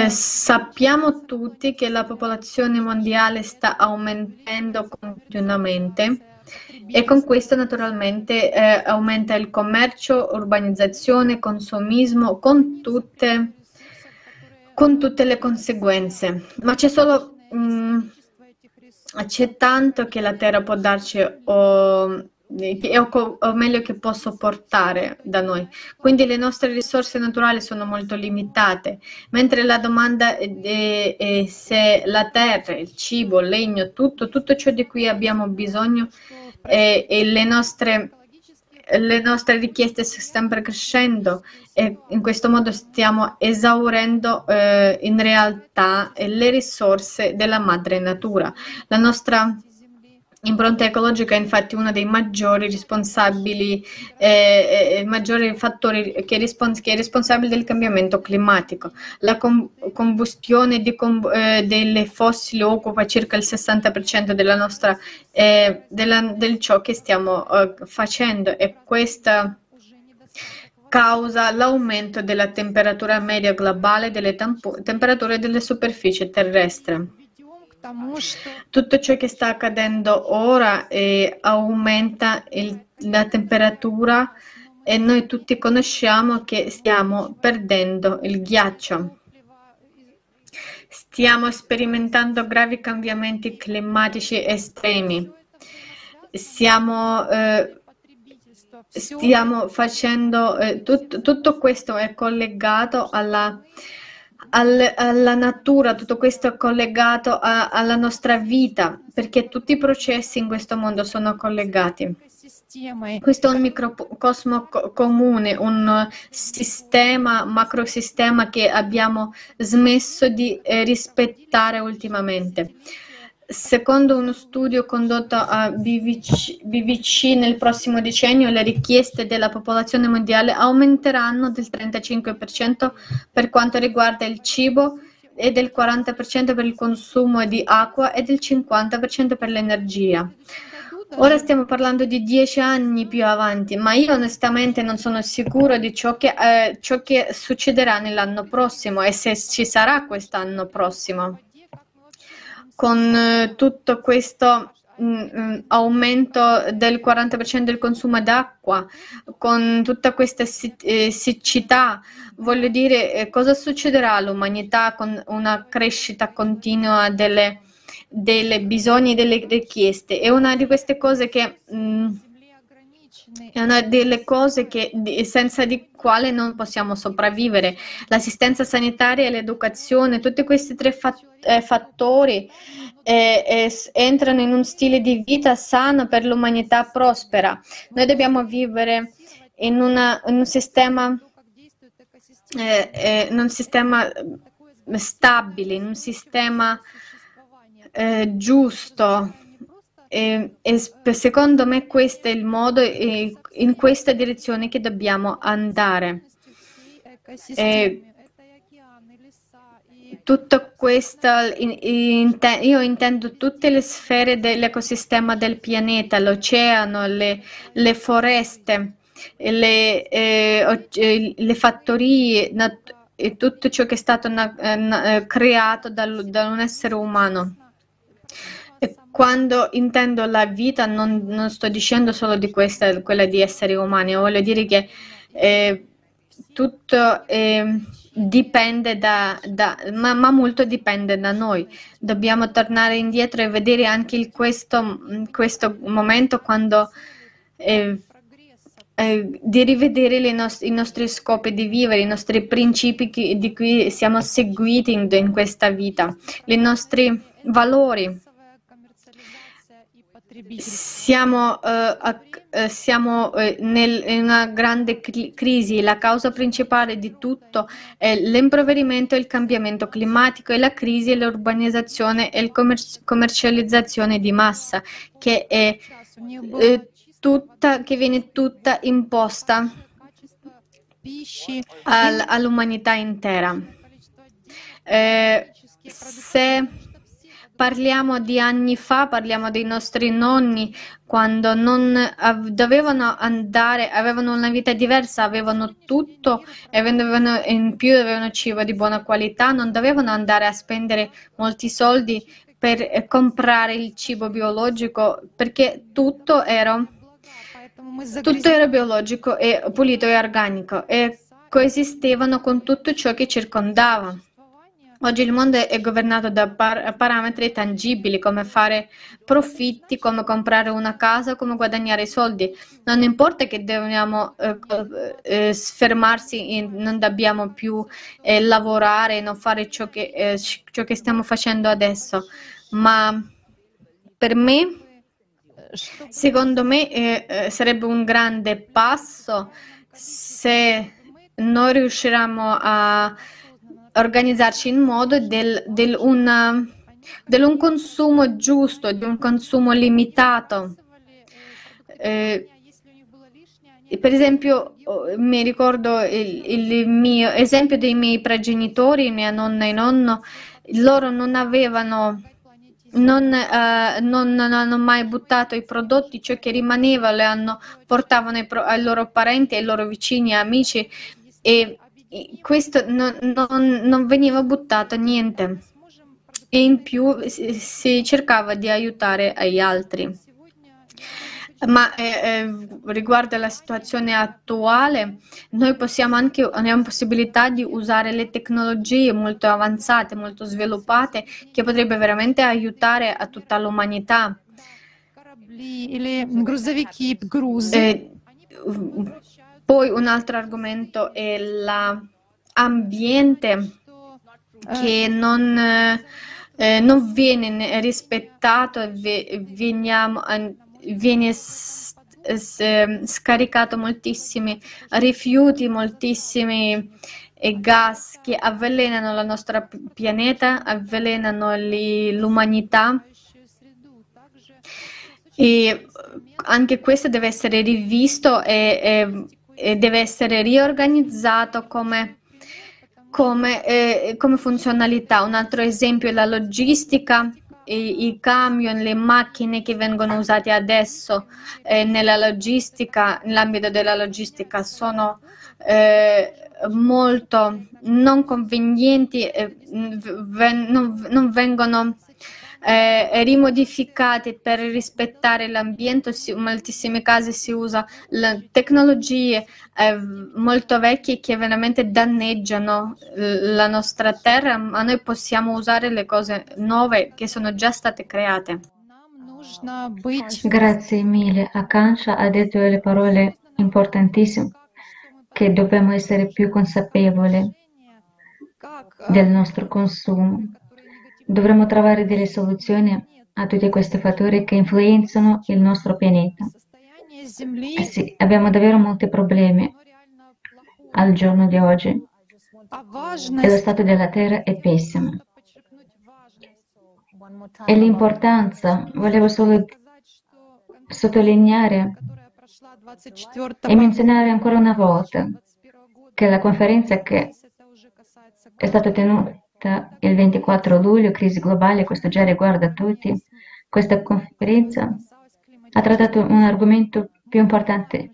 Eh, sappiamo tutti che la popolazione mondiale sta aumentando continuamente e con questo naturalmente eh, aumenta il commercio, urbanizzazione, consumismo con tutte, con tutte le conseguenze. Ma c'è solo mh, c'è tanto che la terra può darci o, che- o meglio che può sopportare da noi. Quindi le nostre risorse naturali sono molto limitate, mentre la domanda è, è- se la terra, il cibo, il legno, tutto, tutto ciò di cui abbiamo bisogno e, e le nostre le nostre richieste stanno sempre crescendo e in questo modo stiamo esaurendo eh, in realtà le risorse della madre natura. La nostra impronta ecologica è infatti uno dei maggiori responsabili, eh, eh, maggiori fattori che, respons- che è responsabile del cambiamento climatico. La com- combustione com- eh, delle fossili occupa circa il 60% della nostra, eh, della- del ciò che stiamo eh, facendo e questa causa l'aumento della temperatura media globale delle tampo- temperature delle superfici terrestri. Tutto ciò che sta accadendo ora è, aumenta il, la temperatura e noi tutti conosciamo che stiamo perdendo il ghiaccio. Stiamo sperimentando gravi cambiamenti climatici estremi. Stiamo, eh, stiamo facendo eh, tut, tutto questo è collegato alla al, alla natura, tutto questo è collegato a, alla nostra vita, perché tutti i processi in questo mondo sono collegati. Questo è un microcosmo comune, un sistema, macrosistema che abbiamo smesso di eh, rispettare ultimamente. Secondo uno studio condotto a BVC, BVC nel prossimo decennio, le richieste della popolazione mondiale aumenteranno del 35% per quanto riguarda il cibo e del 40% per il consumo di acqua e del 50% per l'energia. Ora stiamo parlando di dieci anni più avanti, ma io onestamente non sono sicuro di ciò che, eh, ciò che succederà nell'anno prossimo e se ci sarà quest'anno prossimo. Con eh, tutto questo mm, mm, aumento del 40% del consumo d'acqua, con tutta questa eh, siccità, voglio dire, eh, cosa succederà all'umanità con una crescita continua delle delle bisogni e delle richieste. È una di queste cose che mm, è una delle cose che, senza di quale non possiamo sopravvivere. L'assistenza sanitaria e l'educazione, tutti questi tre eh, fattori eh, eh, entrano in un stile di vita sano per l'umanità prospera. Noi dobbiamo vivere in, una- in un sistema, eh, eh, in un sistema eh, stabile, in un sistema eh, giusto. Ehm, e, e secondo me questo è il modo e in questa direzione che dobbiamo andare. E tutto questo, io intendo tutte le sfere dell'ecosistema del pianeta, l'oceano, le, le foreste, le, eh, eh le fattorie, e tutto ciò che è stato na- eh, na- eh, creato dal, da un essere umano. Quando intendo la vita non, non sto dicendo solo di questa, quella di esseri umani, voglio dire che eh, tutto eh, dipende da, da- ma, ma molto dipende da noi. Dobbiamo tornare indietro e vedere anche il- questo, questo momento quando eh, eh, di rivedere le nos- i nostri scopi di vivere, i nostri principi chi- di cui siamo seguiti in, in questa vita, i nostri valori. Siamo, eh, eh, siamo, eh, nel- in una grande cri- crisi. La causa principale di tutto è l'impoverimento e il cambiamento climatico e la crisi l'urbanizzazione e la commercializzazione di massa, che è eh, tutta, che viene tutta imposta al- all'umanità intera. Eh, se parliamo di anni fa, parliamo dei nostri nonni, quando non dovevano andare, avevano una vita diversa, avevano tutto, e avevano in più avevano cibo di buona qualità, non dovevano andare a spendere molti soldi per comprare il cibo biologico, perché tutto era tutto era biologico e pulito e organico e coesistevano con tutto ciò che circondava. Oggi il mondo è governato da par- parametri tangibili, come fare profitti, come comprare una casa, come guadagnare soldi. Non importa che dobbiamo eh, eh, fermarsi, in- non dobbiamo più eh, lavorare, non fare ciò che, eh, ciò che stiamo facendo adesso, ma per me Secondo me eh, eh, sarebbe un grande passo se noi riusciremo a organizzarci in modo del, del una- del un consumo giusto, di un consumo limitato. Eh, per esempio, oh, mi ricordo il, il mio esempio dei miei progenitori, mia nonna e nonno, loro non avevano non, eh, non- non hanno mai buttato i prodotti, ciò che rimaneva le hanno, portavano ai, pro- ai loro parenti, ai loro vicini, amici e questo non, non, non veniva buttato niente e in più si cercava di aiutare gli altri. Ma eh, eh, riguardo alla situazione attuale, noi possiamo anche, abbiamo possibilità di usare le tecnologie molto avanzate, molto sviluppate, che potrebbe veramente aiutare a tutta l'umanità. Eh, poi un altro argomento è l'ambiente che non, eh, eh, non viene ne- rispettato e ve- veniamo viene ehm, scaricato moltissimi rifiuti, moltissimi eh, gas che avvelenano il nostro p- pianeta, avvelenano l'umanità. E anche questo deve essere rivisto e, e- e deve essere riorganizzato come, come, eh, come funzionalità. Un altro esempio è la logistica, i, camion, le macchine che vengono usate adesso eh, nella logistica, nell'ambito della logistica, sono eh, molto non convenienti, eh, ven- non, non vengono eh, rimodificate per rispettare l'ambiente, si, in moltissimi casi si usa tecnologie eh, molto vecchie che veramente danneggiano eh, la nostra terra, ma noi possiamo usare le cose nuove che sono già state create. Grazie mille. Akansha ha detto le parole importantissime che dobbiamo essere più consapevoli del nostro consumo Dovremmo trovare delle soluzioni a tutti questi fattori che influenzano il nostro pianeta. Eh sì, abbiamo davvero molti problemi al giorno di oggi e lo stato della Terra è pessimo. E l'importanza, volevo solo sottolineare e menzionare ancora una volta che la conferenza che è stata tenuta il 24 luglio, crisi globale, questo già riguarda tutti, questa conferenza ha trattato un argomento più importante,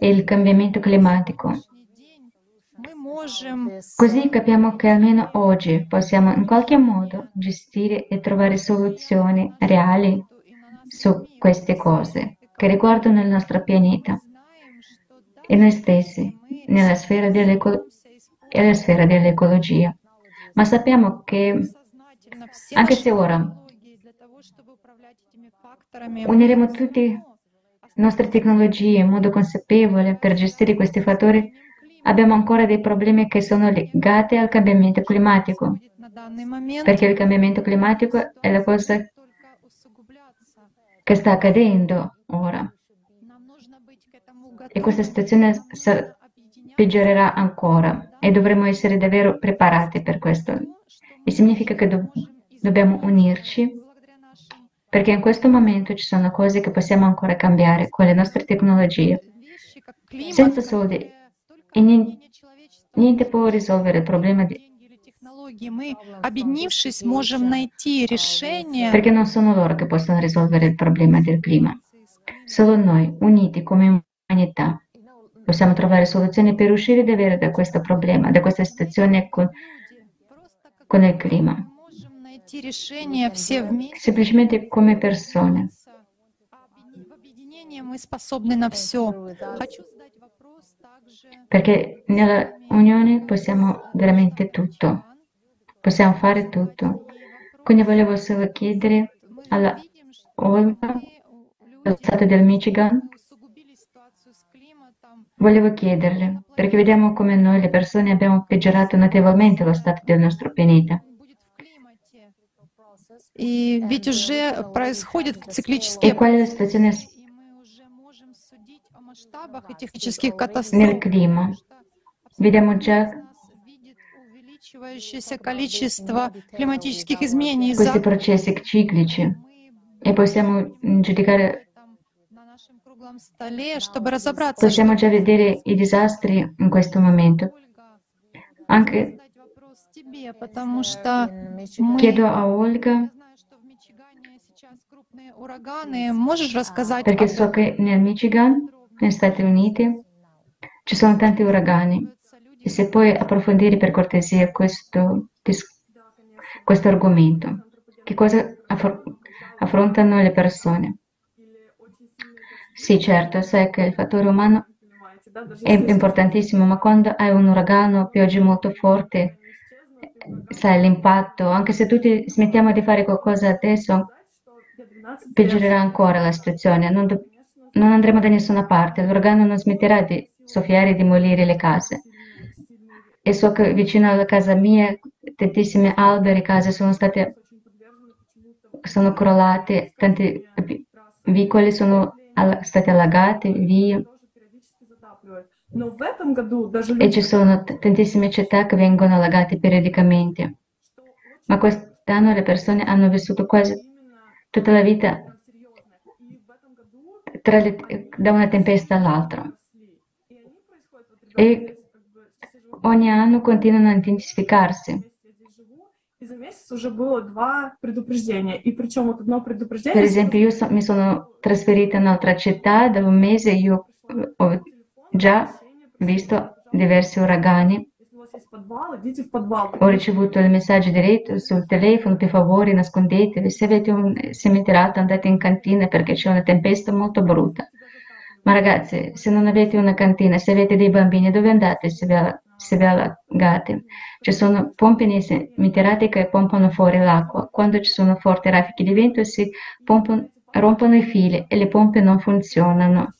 il cambiamento climatico. Così capiamo che almeno oggi possiamo in qualche modo gestire e trovare soluzioni reali su queste cose che riguardano il nostro pianeta e noi stessi nella sfera dell'ecologia. Ma sappiamo che anche se ora uniremo tutte le nostre tecnologie in modo consapevole per gestire questi fattori, abbiamo ancora dei problemi che sono legati al cambiamento climatico, perché il cambiamento climatico è la cosa che sta accadendo ora. E questa situazione peggiorerà ancora e dovremo essere davvero preparati per questo. E significa che do- dobbiamo unirci perché in questo momento ci sono cose che possiamo ancora cambiare con le nostre tecnologie. Senza soldi e nien- niente può risolvere il problema di- технологии. Мы, объединившись, можем найти решение. perché non sono loro che possono risolvere il problema del clima. Solo noi, uniti come umanità, Possiamo trovare soluzioni per uscire da questo problema, da questa situazione con, con il clima. Semplicemente come persone. Perché nella unione possiamo veramente tutto, possiamo fare tutto. Quindi volevo solo chiedere alla Olga, dello Stato del Michigan, volevo chiederle, perché vediamo come noi le persone abbiamo peggiorato notevolmente lo stato del nostro pianeta. будет в климате. И ведь уже происходят E циклические qual è la situazione процессы, и мы уже можем судить о масштабах этих технических nel катастроф. clima? Потому что Vediamo абсолютно già из нас видит увеличивающееся количество климатических изменений questi за processi ciclici Мы e possiamo mm, giudicare, Possiamo già vedere i disastri in questo momento. Anche chiedo a Olga perché so che nel Michigan, negli Stati Uniti, ci sono tanti uragani. E se puoi approfondire per cortesia questo, questo argomento, che cosa affrontano le persone? Sì, certo, sai che il fattore umano è importantissimo, ma quando hai un uragano, piogge molto forti, sai l'impatto, anche se tutti smettiamo di fare qualcosa adesso, peggiorerà ancora la situazione, non, do- non andremo da nessuna parte, l'uragano non smetterà di soffiare e demolire le case. E so che vicino alla casa mia tantissimi alberi case sono state sono crollate, tanti vicoli sono stati allagati, via. E ci sono tantissime città che vengono allagate periodicamente. Ma quest'anno le persone hanno vissuto quasi tutta la vita le, da una tempesta all'altra. E ogni anno continuano a intensificarsi и за месяц уже было два предупреждения. И причем вот одно Per предупреждение... esempio, io so- mi sono trasferita in un'altra città da un mese, io eh, ho già visto diversi uragani, Если у вас есть подвал, идите в подвал. ho ricevuto il messaggio diretto sul telefono, per favore nascondetevi, se avete un seminterrato andate in cantina perché c'è una tempesta molto brutta. Ma ragazzi, se non avete una cantina, se avete dei bambini, dove andate se vi, se serve allagate. Ci sono pompe semiterrate che pompano fuori l'acqua. Quando ci sono forti raffiche di vento si pompano, rompono i fili e le pompe non funzionano.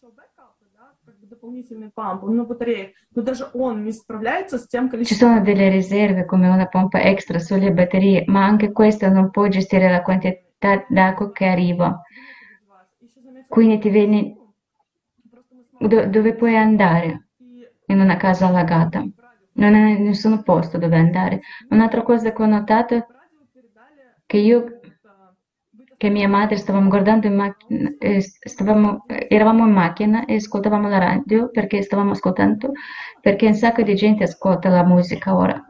Ci sono delle riserve come una pompa extra sulle batterie, ma anche questa non può gestire la quantità d'acqua che arriva. Quindi ti viene dove puoi andare in una casa allagata non ha nessun posto dove andare. Un'altra cosa che ho notato è che io che mia madre stavamo guardando in macchina, eh, stavamo, eh, eravamo in macchina e ascoltavamo la radio perché stavamo ascoltando, perché un sacco di gente ascolta la musica ora.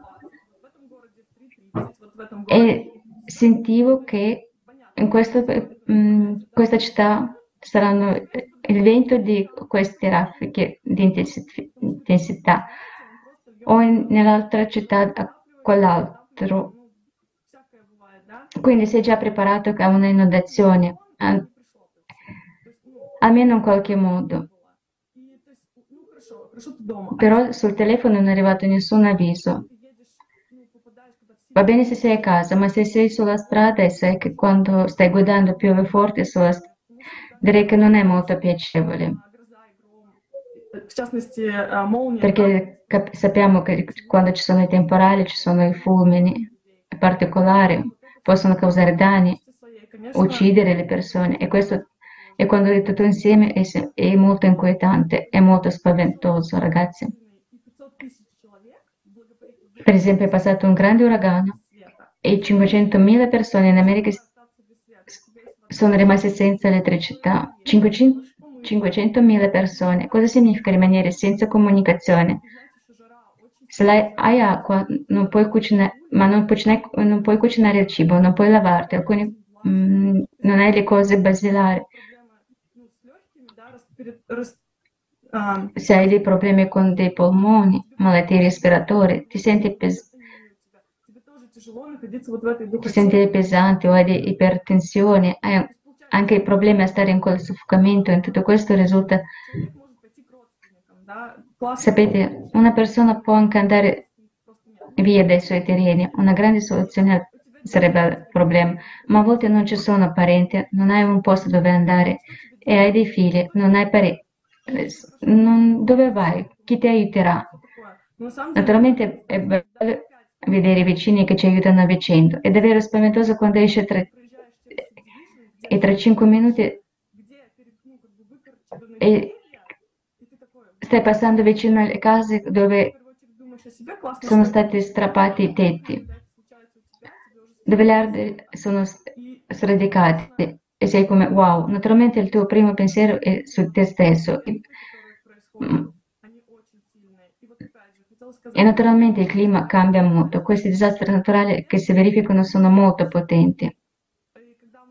E sentivo che in questo, in questa città saranno eh, il vento di queste raffiche di intensità o in, nell'altra città a quell'altro. Quindi sei già preparato a un'inondazione, almeno in qualche modo. Però sul telefono non è arrivato nessun avviso. Va bene se sei a casa, ma se sei sulla strada e sai che quando stai guidando piove forte sulla strada, direi che non è molto piacevole. Perché cap- sappiamo che quando ci sono i temporali, ci sono i fulmini particolari, possono causare danni, uccidere le persone e questo è quando è tutto insieme è, è molto inquietante, è molto spaventoso, ragazzi. Per esempio è passato un grande uragano e 500.000 persone in America sono rimaste senza elettricità. 500 500.000 persone. Cosa significa rimanere senza comunicazione? Se hai acqua, non puoi cucinare, ma non puoi, non puoi cucinare il cibo, non puoi lavarti, alcuni, mh, non hai le cose basilari. Se hai dei problemi con dei polmoni, malattie respiratorie, ti senti pesante ti senti pesante o hai ipertensione, hai anche il problema è stare in quel soffocamento, in tutto questo risulta. Sapete, una persona può anche andare via dai suoi terreni, una grande soluzione sarebbe il problema, ma a volte non ci sono parenti, non hai un posto dove andare e hai dei figli, non hai parenti, dove vai? Chi ti aiuterà? Naturalmente è bello vedere i vicini che ci aiutano a vicenda, è davvero spaventoso quando esce tre e tra 5 minuti stai passando vicino alle case dove sono stati strappati i tetti, dove le arde sono sradicate e sei come wow. Naturalmente il tuo primo pensiero è su te stesso. E naturalmente il clima cambia molto. Questi disastri naturali che si verificano sono molto potenti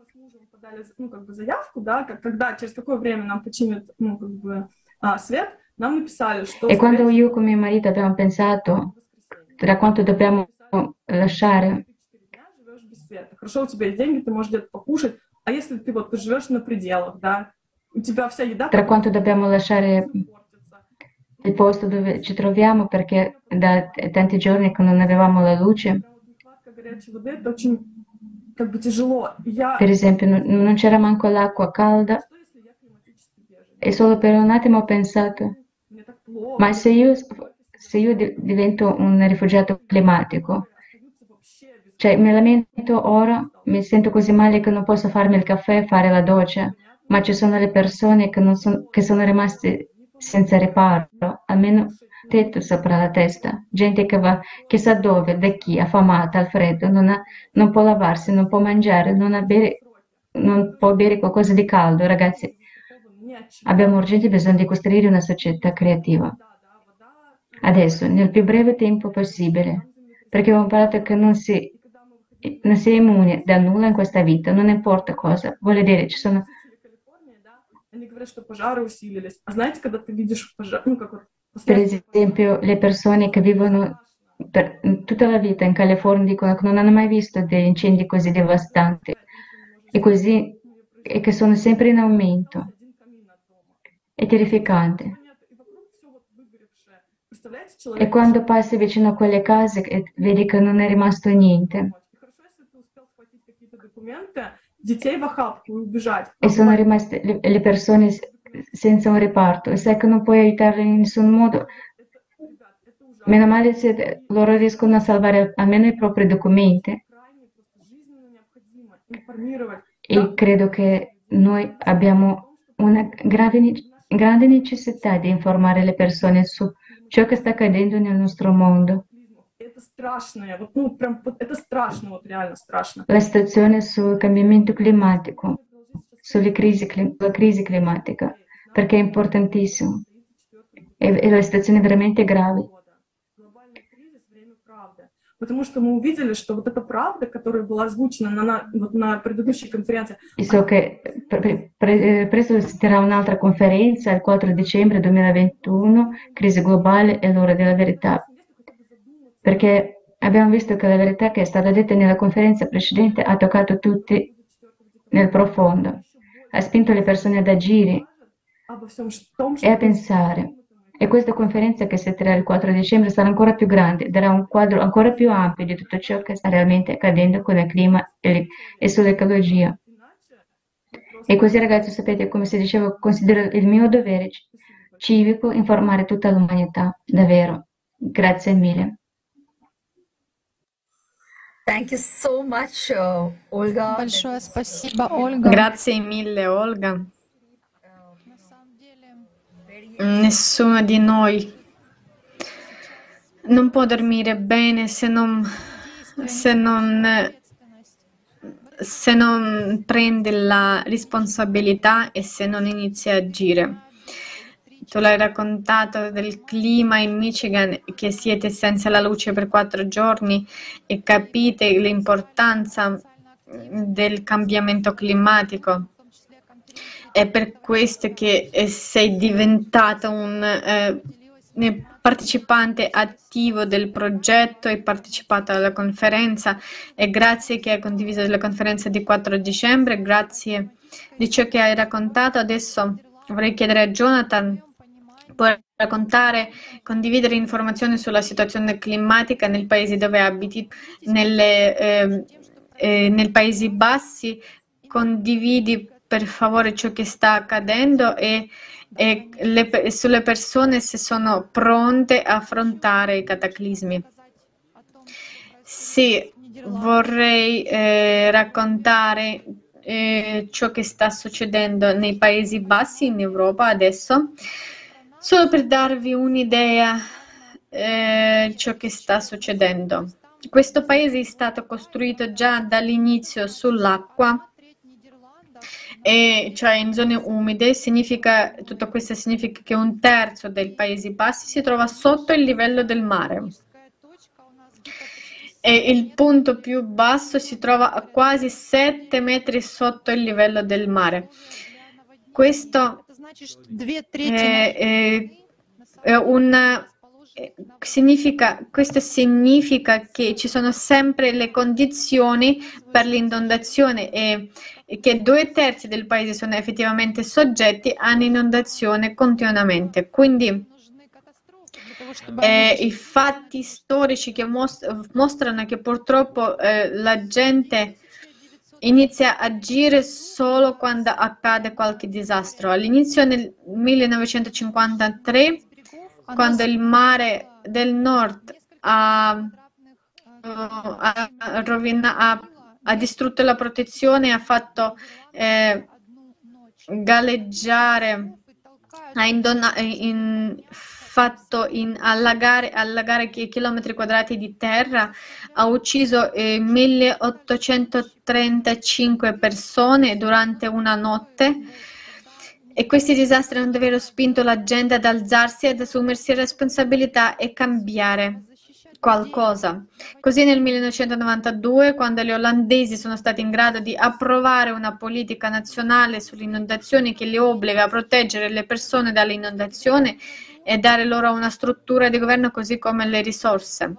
и когда мы с mужем подали, ну, как бы заявку, да, как, когда, через какое время нам починят, ну, как бы, а, свет, нам написали, что... E quando скорее io con mio marito abbiamo pensato всего, в воскресенье. tra quanto dobbiamo lasciare Ты 4 дня живешь без света. Хорошо, у тебя есть деньги, ты можешь где-то покушать, а если ты вот живешь на пределах, да, у тебя вся еда... tra quanto dobbiamo lasciare портится. il posto dove ci troviamo perché da t- tanti giorni che non avevamo la luce, Прям вот нехватка горячей воды, это очень, per esempio, non c'era manco l'acqua calda. E solo per un attimo ho pensato, ma se io, se io divento un rifugiato climatico, cioè mi lamento ora, mi sento così male che non posso farmi il caffè e fare la doccia, ma ci sono le persone che, son, che sono rimaste senza riparo, almeno tetto sopra la testa, gente che va chissà dove, da chi, affamata, al freddo, non, ha- non può lavarsi, non può mangiare, non, ha bere- non può bere qualcosa di caldo, ragazzi. застрахован ни от чего. Abbiamo urgente bisogno di costruire una società creativa. Да, да, вода. Adesso, nel più breve tempo possibile, perché ho imparato che non si, И когда мы выходили non si è immune da nulla in questa vita, non importa cosa. Voglio dire, ci sono, жители Калифорнии, да, они говорят, что пожары усилились. А знаете, когда ты видишь пожар, ну, как вот per esempio, le persone che vivono per tutta la vita in California dicono che non hanno mai visto degli incendi così devastanti e, così, e che sono sempre in aumento. È terrificante. E quando passi vicino a quelle case vedi che non è rimasto niente. E sono rimaste le persone senza un reparto e sai che non puoi aiutarli in nessun modo, meno male se loro riescono a salvare almeno i propri documenti. E credo che noi abbiamo una grave, grande necessità di informare le persone su ciò che sta accadendo nel nostro mondo. La situazione sul cambiamento climatico, sulla crisi, crisi climatica perché è importantissimo e, e la situazione è veramente grave. Глобальный кризис, время правды. Потому что мы увидели, что вот эта правда, которая была озвучена на, на, вот на предыдущей конференции, E so che pre- pre- presto si terrà un'altra conferenza il 4 dicembre 2021, crisi globale e l'ora della verità, perché abbiamo visto che la verità che è stata detta nella conferenza precedente ha toccato tutti nel profondo, ha spinto le persone ad agire обо всем том, e a pensare E questa conferenza che si terrà il 4 dicembre sarà ancora più grande, darà un quadro ancora più ampio di tutto ciò che sta realmente accadendo con il clima e, e sull'ecologia. E così ragazzi, sapete, come si diceva, considero il mio dovere civico informare tutta l'umanità, davvero. Grazie mille. Thank you so much, uh, Olga. Большое спасибо, Ольга. Grazie mille, Olga. Mm, nessuno di noi non può dormire bene se non, se non, se non prende la responsabilità e se non inizia a agire. Tu l'hai raccontato del clima in Michigan, che siete senza la luce per quattro giorni e capite l'importanza del cambiamento climatico. È per questo che eh, sei diventata un eh, partecipante attivo del progetto, hai partecipato alla conferenza e grazie che hai condiviso la conferenza di 4 dicembre, grazie di ciò che hai raccontato. Adesso vorrei chiedere a Jonathan, puoi raccontare, condividere informazioni sulla situazione climatica nel paese dove abiti, nelle, eh, eh, nei Paesi Bassi, condividi per favore ciò che sta accadendo e, e le sulle persone se sono pronte a affrontare i cataclismi. Sì, vorrei eh, raccontare eh, ciò che sta succedendo nei Paesi Bassi in Europa adesso, solo per darvi un'idea eh, ciò che sta succedendo. Questo paese è stato costruito già dall'inizio sull'acqua e cioè in zone umide significa, tutto questo significa che un terzo dei Paesi Bassi si trova sotto il livello del mare e il punto più basso si trova a quasi 7 metri sotto il livello del mare. Questo è, è, è un eh, significa, questo significa che ci sono sempre le condizioni per l'inondazione e, e che due terzi del paese sono effettivamente soggetti a un'inondazione continuamente. Quindi eh, i fatti storici che mostrano che purtroppo eh, la gente inizia a agire solo quando accade qualche disastro. All'inizio nel 1953 quando il mare del nord ha, eh, ha, rovina, ha, ha distrutto la protezione, ha fatto eh, galleggiare, ha indona, in, fatto in allagare, allagare, chilometri quadrati di terra, ha ucciso eh, 1835 persone durante una notte. E questi disastri hanno davvero spinto la gente ad alzarsi, ad assumersi responsabilità e cambiare qualcosa. Così nel 1992, quando gli olandesi sono stati in grado di approvare una politica nazionale sulle inondazioni che li obbliga a proteggere le persone dall'inondazione e dare loro una struttura di governo così come le risorse.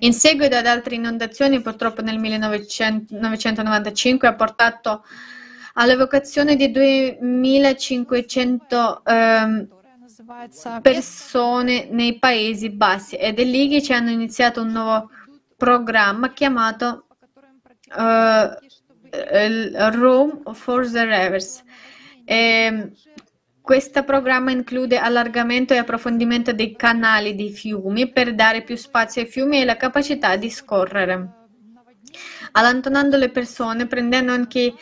In seguito ad altre inondazioni, purtroppo nel 1995 ha portato all'evocazione di 2500 ehm, persone nei Paesi Bassi ed e dei ci hanno iniziato un nuovo programma chiamato eh, Room for the Rivers. E, mm, questo programma include allargamento e approfondimento dei canali dei fiumi per dare più spazio ai fiumi e la capacità di scorrere, allontanando le persone, prendendo anche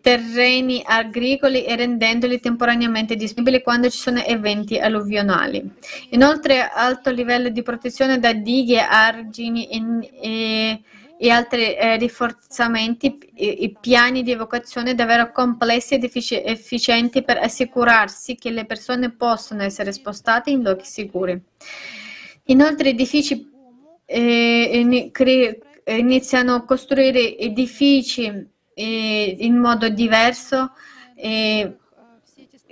terreni agricoli e rendendoli temporaneamente disponibili quando ci sono eventi alluvionali. Inoltre, alto livello di protezione da dighe, argini e, e- e altri eh, rinforzamenti, i piani di evacuazione davvero complessi ed effici- efficienti per assicurarsi che le persone possano essere spostate in luoghi sicuri. Inoltre, edifici eh, ini- cre- iniziano a costruire edifici eh, in modo diverso. eh,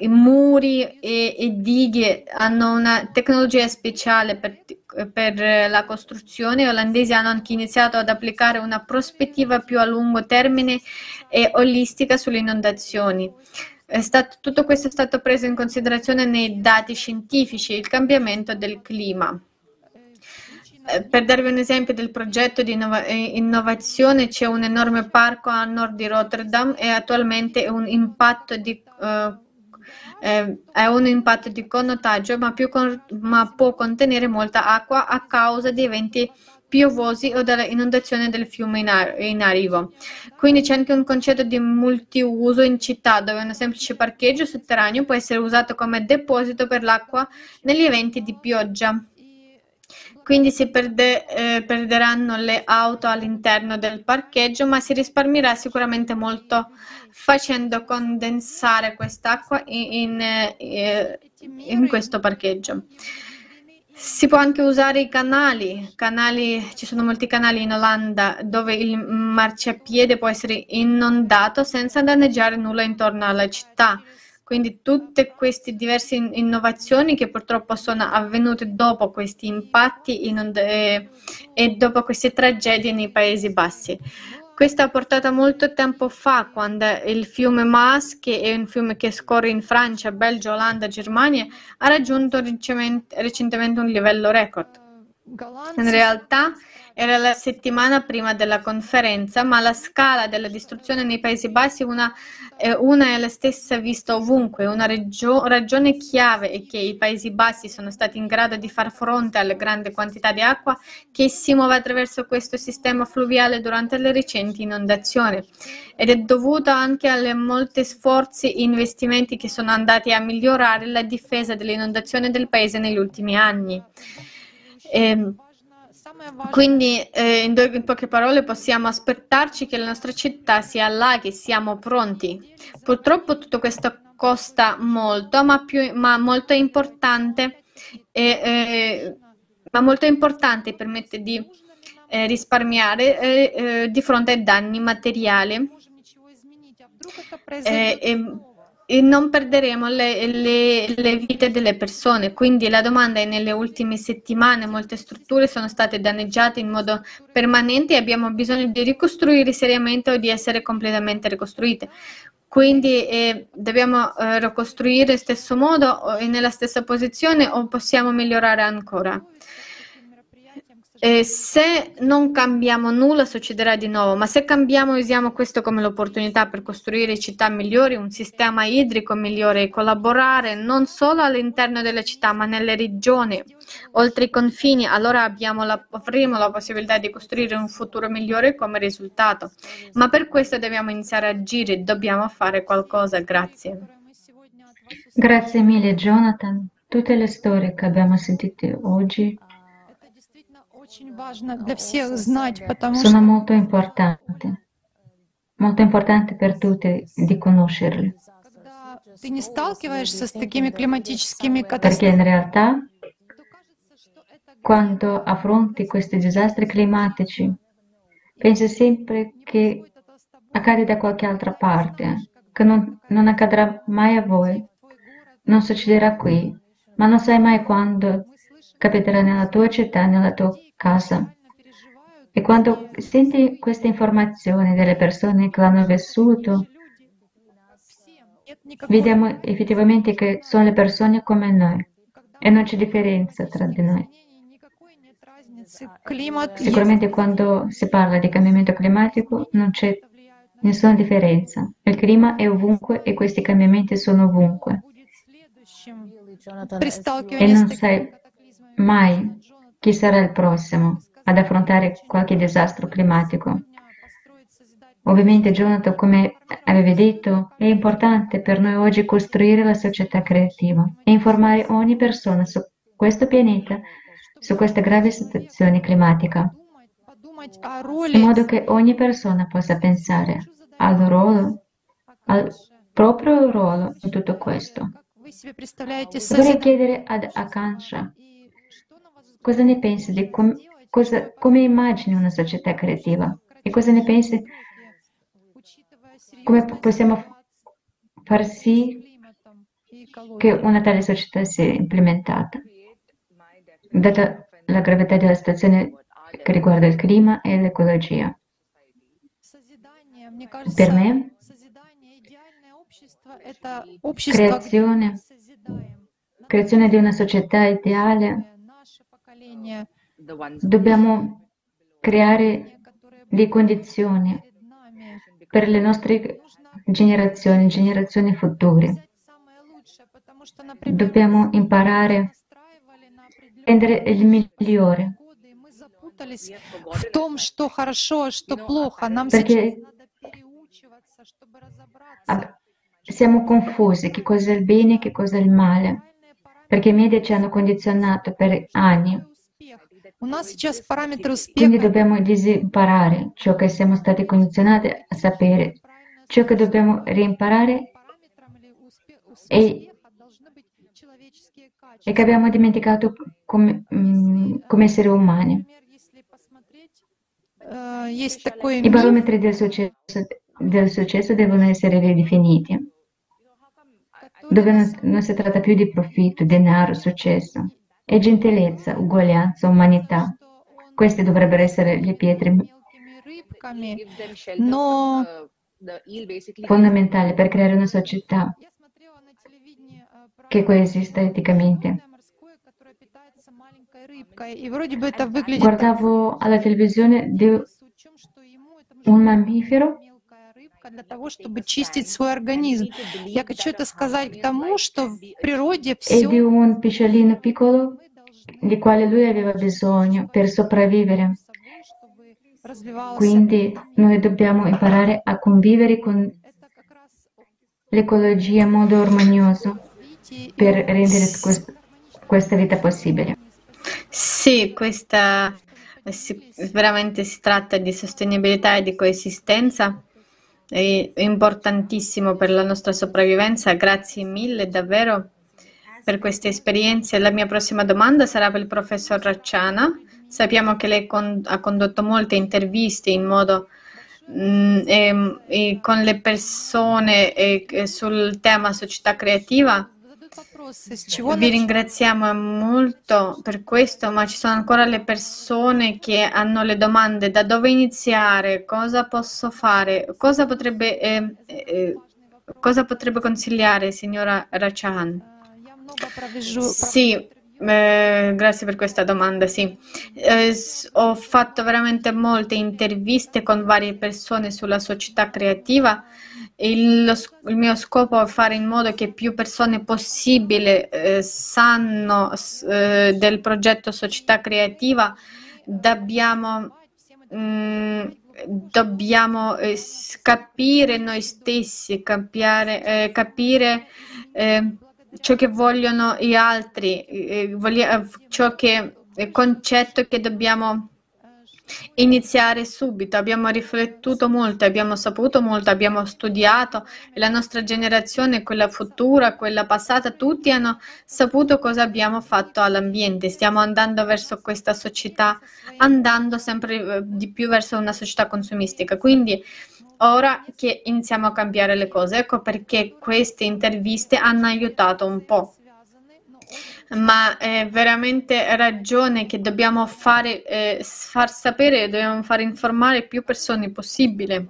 i muri e, e dighe hanno una tecnologia speciale per, per la costruzione. Gli olandesi hanno anche iniziato ad applicare una prospettiva più a lungo termine e olistica sulle inondazioni. stato- tutto questo è stato preso in considerazione nei dati scientifici, il cambiamento del clima. Eh, Per darvi un esempio del progetto di innova- eh, innovazione, c'è un enorme parco a nord di Rotterdam e attualmente è un impatto di, eh, è un impatto di connotaggio, ma, con- ma può contenere molta acqua a causa di eventi piovosi o dalla inondazione del fiume in, ar- in arrivo. Quindi c'è anche un concetto di multiuso in città, dove un semplice parcheggio sotterraneo può essere usato come deposito per l'acqua negli eventi di pioggia. Quindi si perde- eh, perderanno le auto all'interno del parcheggio, ma si risparmierà sicuramente molto facendo condensare quest'acqua in, in, eh, in questo parcheggio. Si può anche usare i canali. canali, ci sono molti canali in Olanda dove il marciapiede può essere inondato senza danneggiare nulla intorno alla città. Quindi tutte queste diverse in- innovazioni che purtroppo sono avvenute dopo questi impatti inond- eh, e dopo queste tragedie nei Paesi Bassi. Questo ha portato molto tempo fa, quando il fiume Maas, che è un fiume che scorre in Francia, Belgio, Olanda, Germania, ha raggiunto recentemente un livello record. In realtà era la settimana prima della conferenza, ma la scala della distruzione nei Paesi Bassi una, è una e la stessa vista ovunque. Una regio- ragione chiave è che i Paesi Bassi sono stati in grado di far fronte alle grandi quantità di acqua che si muove attraverso questo sistema fluviale durante le recenti inondazioni ed è dovuto anche alle molti sforzi e investimenti che sono andati a migliorare la difesa delle inondazioni del paese negli ultimi anni. Ehm, quindi, eh, in, do- in poche parole, possiamo aspettarci che la nostra città si allaghi, siamo pronti. Purtroppo tutto questo costa molto, ma, più, ma molto importante, e, eh, ma molto importante permette di eh, risparmiare eh, di fronte ai danni materiali eh, e, non perderemo le, le- le vite delle persone. Quindi la domanda è: nelle ultime settimane molte strutture sono state danneggiate in modo permanente e abbiamo bisogno di ricostruire seriamente o di essere completamente ricostruite. Quindi eh, dobbiamo eh, ricostruire stesso modo e nella stessa posizione o possiamo migliorare ancora? E se non cambiamo nulla succederà di nuovo, ma se cambiamo e usiamo questo come l'opportunità per costruire città migliori, un sistema idrico migliore e collaborare non solo all'interno delle città ma nelle regioni, oltre i confini, allora la, avremo la possibilità di costruire un futuro migliore come risultato. Ma per questo dobbiamo iniziare a agire, dobbiamo fare qualcosa. Grazie. Grazie mille Jonathan. Tutte le storie che abbiamo sentito oggi очень важно для всех знать, потому sono что molto importanti, molto importanti per tutti di conoscerle, когда ты не сталкиваешься с такими климатическими perché in катастрофами, realtà то кажется, что это quando affronti questi disastri climatici, pensi sempre che будет это с тобой, accade da qualche altra parte, che non, non accadrà mai a voi, твой город. non succederà qui, ma non sai mai quando Мы слышим capiterà nella tua città, nella tua casa. E quando senti queste informazioni delle persone che l'hanno vissuto, vediamo effettivamente che sono le persone come noi e non c'è differenza tra di noi. Sicuramente quando si parla di cambiamento climatico non c'è nessuna differenza. Il clima è ovunque e questi cambiamenti sono ovunque. E non sai Mai chi sarà il prossimo ad affrontare qualche disastro climatico. Ovviamente Jonathan, come avevi detto, è importante per noi oggi costruire la società creativa e informare ogni persona su questo pianeta, su questa grave situazione climatica, in modo che ogni persona possa pensare al ruolo, al proprio ruolo in tutto questo. Vorrei chiedere ad Akansha Cosa ne pensi di com- cosa, come immagini una società creativa? E cosa ne pensi? Come possiamo far sì che una tale società sia implementata? Data la gravità della situazione che riguarda il clima e l'ecologia. Per me, creazione, creazione di una società ideale Dobbiamo creare le condizioni per le nostre generazioni, generazioni future. Dobbiamo imparare a prendere il migliore. Perché siamo confusi che cosa è il bene e che cosa è il male, perché i media ci hanno condizionato per anni. Quindi dobbiamo disimparare ciò che siamo stati condizionati a sapere, ciò che dobbiamo reimparare e, e che abbiamo dimenticato come, come esseri umani. I barometri del successo, del successo devono essere ridefiniti, dove non, non si tratta più di profitto, denaro, successo e gentilezza, uguaglianza, umanità. Queste dovrebbero essere le pietre no, fondamentali per creare una società che coesista eticamente. Guardavo alla televisione di un mammifero для того, чтобы чистить свой организм. Я хочу это сказать к тому, что в природе e все di un pesciolino piccolo di quale lui aveva bisogno per sopravvivere. чтобы развивался. Quindi noi dobbiamo imparare a convivere con Это как раз l'ecologia in modo armonioso развитие per и rendere quest- questa vita possibile. Sì, questa si- veramente si tratta di sostenibilità e di coesistenza, è importantissimo per la nostra sopravvivenza. Grazie mille davvero per queste esperienze. La mia prossima domanda sarà per il professor Racciana. Sappiamo che lei con- ha condotto molte interviste in modo mm, ehm, e con le persone e- e sul tema società creativa. Vi ringraziamo molto per questo, ma ci sono ancora le persone che hanno le domande. Da dove iniziare? Cosa posso fare? Cosa potrebbe, eh, eh, cosa potrebbe consigliare, signora Rachahan? Sì, eh, grazie per questa domanda, sì. Eh, ho fatto veramente molte interviste con varie persone sulla società creativa il, il mio scopo è fare in modo che più persone possibile eh, sanno eh, del progetto società creativa. Dobbiamo, mm, dobbiamo eh, capire noi stessi, capiare- eh, capire eh, ciò che vogliono gli altri, eh, voglia- ciò che il concetto che dobbiamo iniziare subito. Abbiamo riflettuto molto, abbiamo saputo molto, abbiamo studiato e la nostra generazione, quella futura, quella passata, tutti hanno saputo cosa abbiamo fatto all'ambiente. Stiamo andando verso questa società, andando sempre eh, di più verso una società consumistica. Quindi ora che iniziamo a cambiare le cose, ecco perché queste interviste hanno aiutato un po'. Ma è veramente ragione che dobbiamo fare, eh, far sapere, dobbiamo far informare più persone possibile.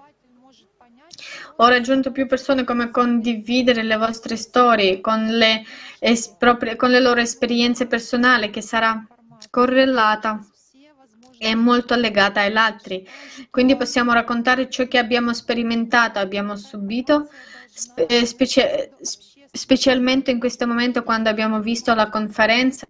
Ho raggiunto più persone come condividere le vostre storie con le, es- proprie- con le loro esperienze personali che sarà correlata e molto legata agli altri. Quindi possiamo raccontare ciò che abbiamo sperimentato, abbiamo subito, spe- eh, specie- specialmente in questo momento quando abbiamo visto la conferenza.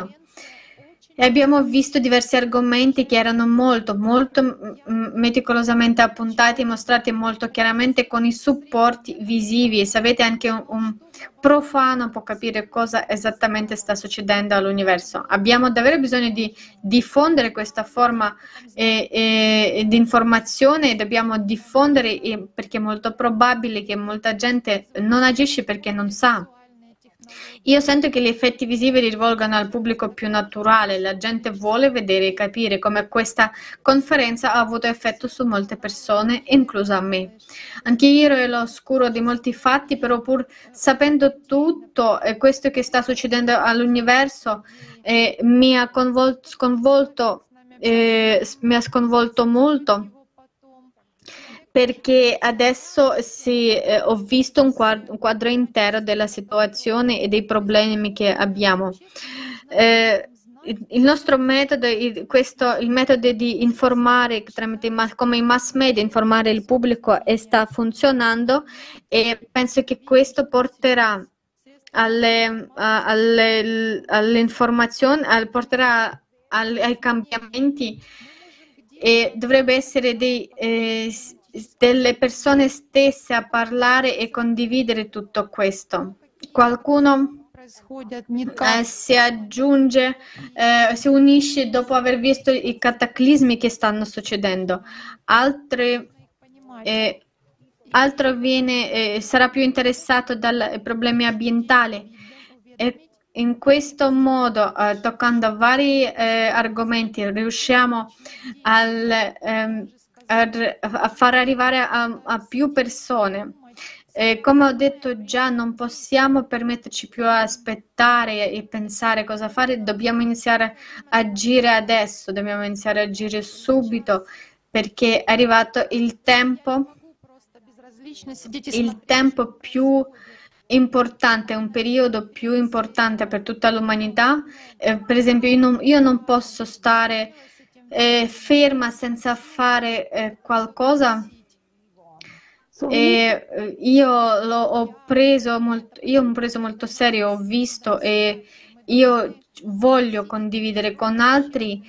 E abbiamo visto diversi argomenti che erano molto, molto meticolosamente appuntati, mostrati molto chiaramente con i supporti visivi. Se avete anche un, un profano può capire cosa esattamente sta succedendo all'universo. Abbiamo davvero bisogno di diffondere questa forma eh, eh, di informazione e dobbiamo diffondere eh, perché è molto probabile che molta gente non agisce perché non sa. Io sento che gli effetti visivi rivolgono al pubblico più naturale, la gente vuole vedere e capire come questa conferenza ha avuto effetto su molte persone, inclusa me. Anche io ero all'oscuro di molti fatti, però pur sapendo tutto e questo che sta succedendo all'universo eh, mi ha convol- sconvolto, eh, mi ha sconvolto molto. Perché adesso si, eh, ho visto un quadro, un quadro intero della situazione e dei problemi che abbiamo. Eh, il nostro metodo, il, questo, il metodo di informare tramite come i mass media, informare il pubblico sta funzionando e penso che questo porterà alle, alle, alle informazioni, porterà ai cambiamenti e dovrebbe essere dei, eh, delle persone stesse a parlare e condividere tutto questo. Qualcuno eh, si aggiunge, eh, si unisce dopo aver visto i cataclismi che stanno succedendo. Altri, eh, altro viene, eh, sarà più interessato dai problemi ambientali. E in questo modo, eh, toccando vari eh, argomenti, riusciamo al, ehm, a, far arrivare a, a più persone. Eh, come ho detto già, non possiamo permetterci più a aspettare e pensare cosa fare, dobbiamo iniziare a agire adesso, dobbiamo iniziare a agire subito perché è arrivato il tempo, il tempo più importante, un periodo più importante per tutta l'umanità. Eh, per esempio, io non, io non posso stare eh, ferma senza fare eh, qualcosa? E eh, io l'ho preso molto, io ho preso molto serio, ho visto e io voglio condividere con altri,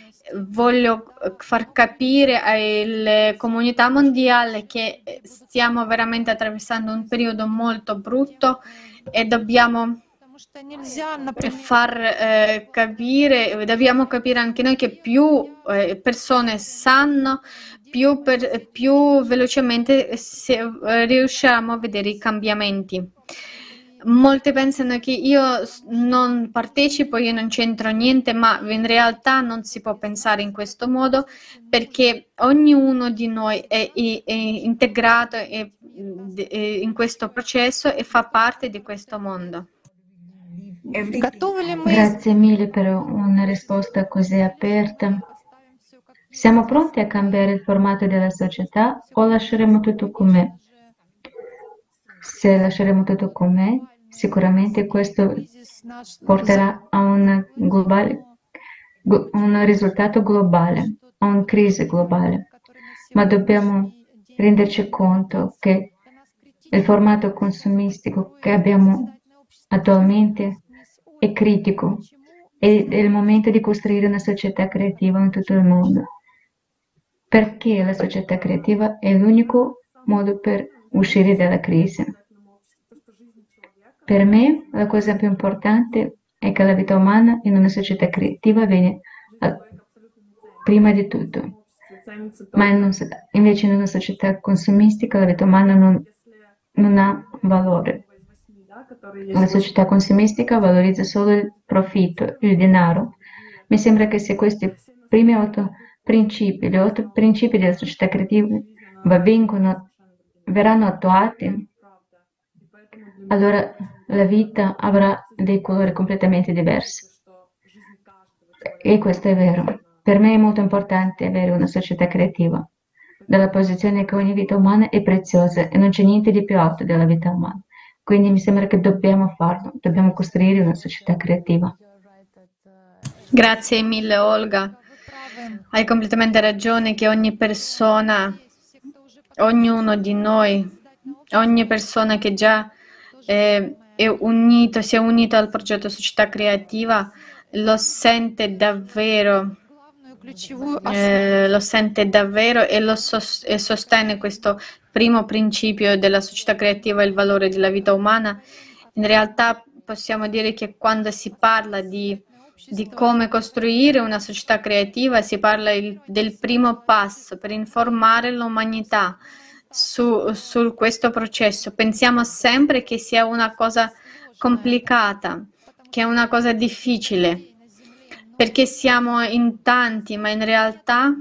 voglio far capire alle comunità mondiali che stiamo veramente attraversando un periodo molto brutto e dobbiamo far eh, capire, dobbiamo capire anche noi che più eh, persone sanno, più, per, più velocemente se, eh, riusciamo a vedere i cambiamenti. Molte pensano che io non partecipo, io non c'entro niente, ma in realtà non si può pensare in questo modo perché ognuno di noi è, è, è integrato è, in questo processo e fa parte di questo mondo. Grazie mille per una risposta così aperta. Siamo pronti a cambiare il formato della società o lasceremo tutto com'è? Se lasceremo tutto com'è, sicuramente questo porterà a un, globale, un risultato globale, a una crisi globale. Ma dobbiamo renderci conto che il formato consumistico che abbiamo attualmente è critico ed è il momento di costruire una società creativa in tutto il mondo. Perché la società creativa è l'unico modo per uscire dalla crisi. Per me la cosa più importante è che la vita umana in una società creativa viene prima di tutto. Ma in un, invece in una società consumistica la vita umana non, non ha valore. La società consumistica valorizza solo il profitto, il denaro. Mi sembra che se questi primi otto principi, gli otto principi della società creativa vengono, verranno attuati, allora la vita avrà dei colori completamente diversi. E questo è vero. Per me è molto importante avere una società creativa, dalla posizione che ogni vita umana è preziosa e non c'è niente di più alto della vita umana. Quindi mi sembra che dobbiamo farlo, dobbiamo costruire una società creativa. Grazie mille Olga. Hai completamente ragione che ogni persona, ognuno di noi, ogni persona che già è, è unito, si è unito al progetto Società Creativa, lo sente davvero eh, lo sente davvero e, lo sos- e sostiene questo primo principio della società creativa, il valore della vita umana. In realtà possiamo dire che quando si parla di, di come costruire una società creativa, si parla il, del primo passo per informare l'umanità su, su questo processo. Pensiamo sempre che sia una cosa complicata, che è una cosa difficile perché siamo in tanti, ma in realtà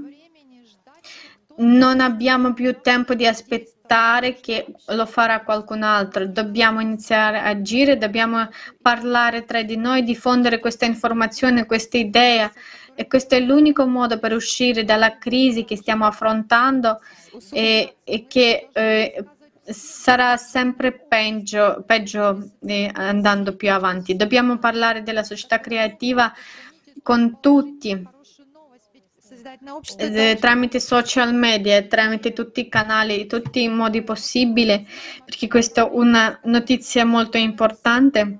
non abbiamo più tempo di aspettare che lo farà qualcun altro. Dobbiamo iniziare a agire, dobbiamo parlare tra di noi, diffondere questa informazione, questa idea e questo è l'unico modo per uscire dalla crisi che stiamo affrontando e, e che eh, sarà sempre peggio, peggio eh, andando più avanti. Dobbiamo parlare della società creativa con tutti, tramite social media, tramite tutti i canali, tutti i modi possibili, perché questa è una notizia molto importante.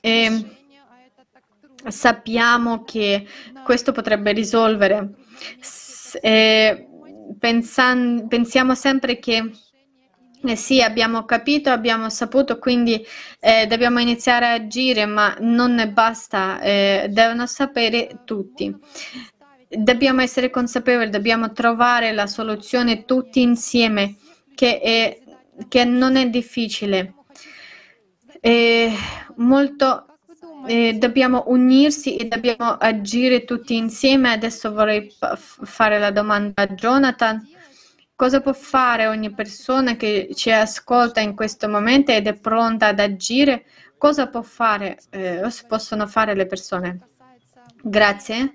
E sappiamo che questo potrebbe risolvere. Eh, pensan- pensiamo sempre che eh sì, abbiamo capito, abbiamo saputo, quindi eh, dobbiamo iniziare a agire, ma non ne basta, eh, devono sapere tutti. Dobbiamo essere consapevoli, dobbiamo trovare la soluzione tutti insieme, che, è, che non è difficile. È molto, eh, dobbiamo unirsi e dobbiamo agire tutti insieme. Adesso vorrei fare la domanda a Jonathan. Cosa può fare ogni persona che ci ascolta in questo momento ed è pronta ad agire? Cosa può fare, eh, possono fare le persone? Grazie.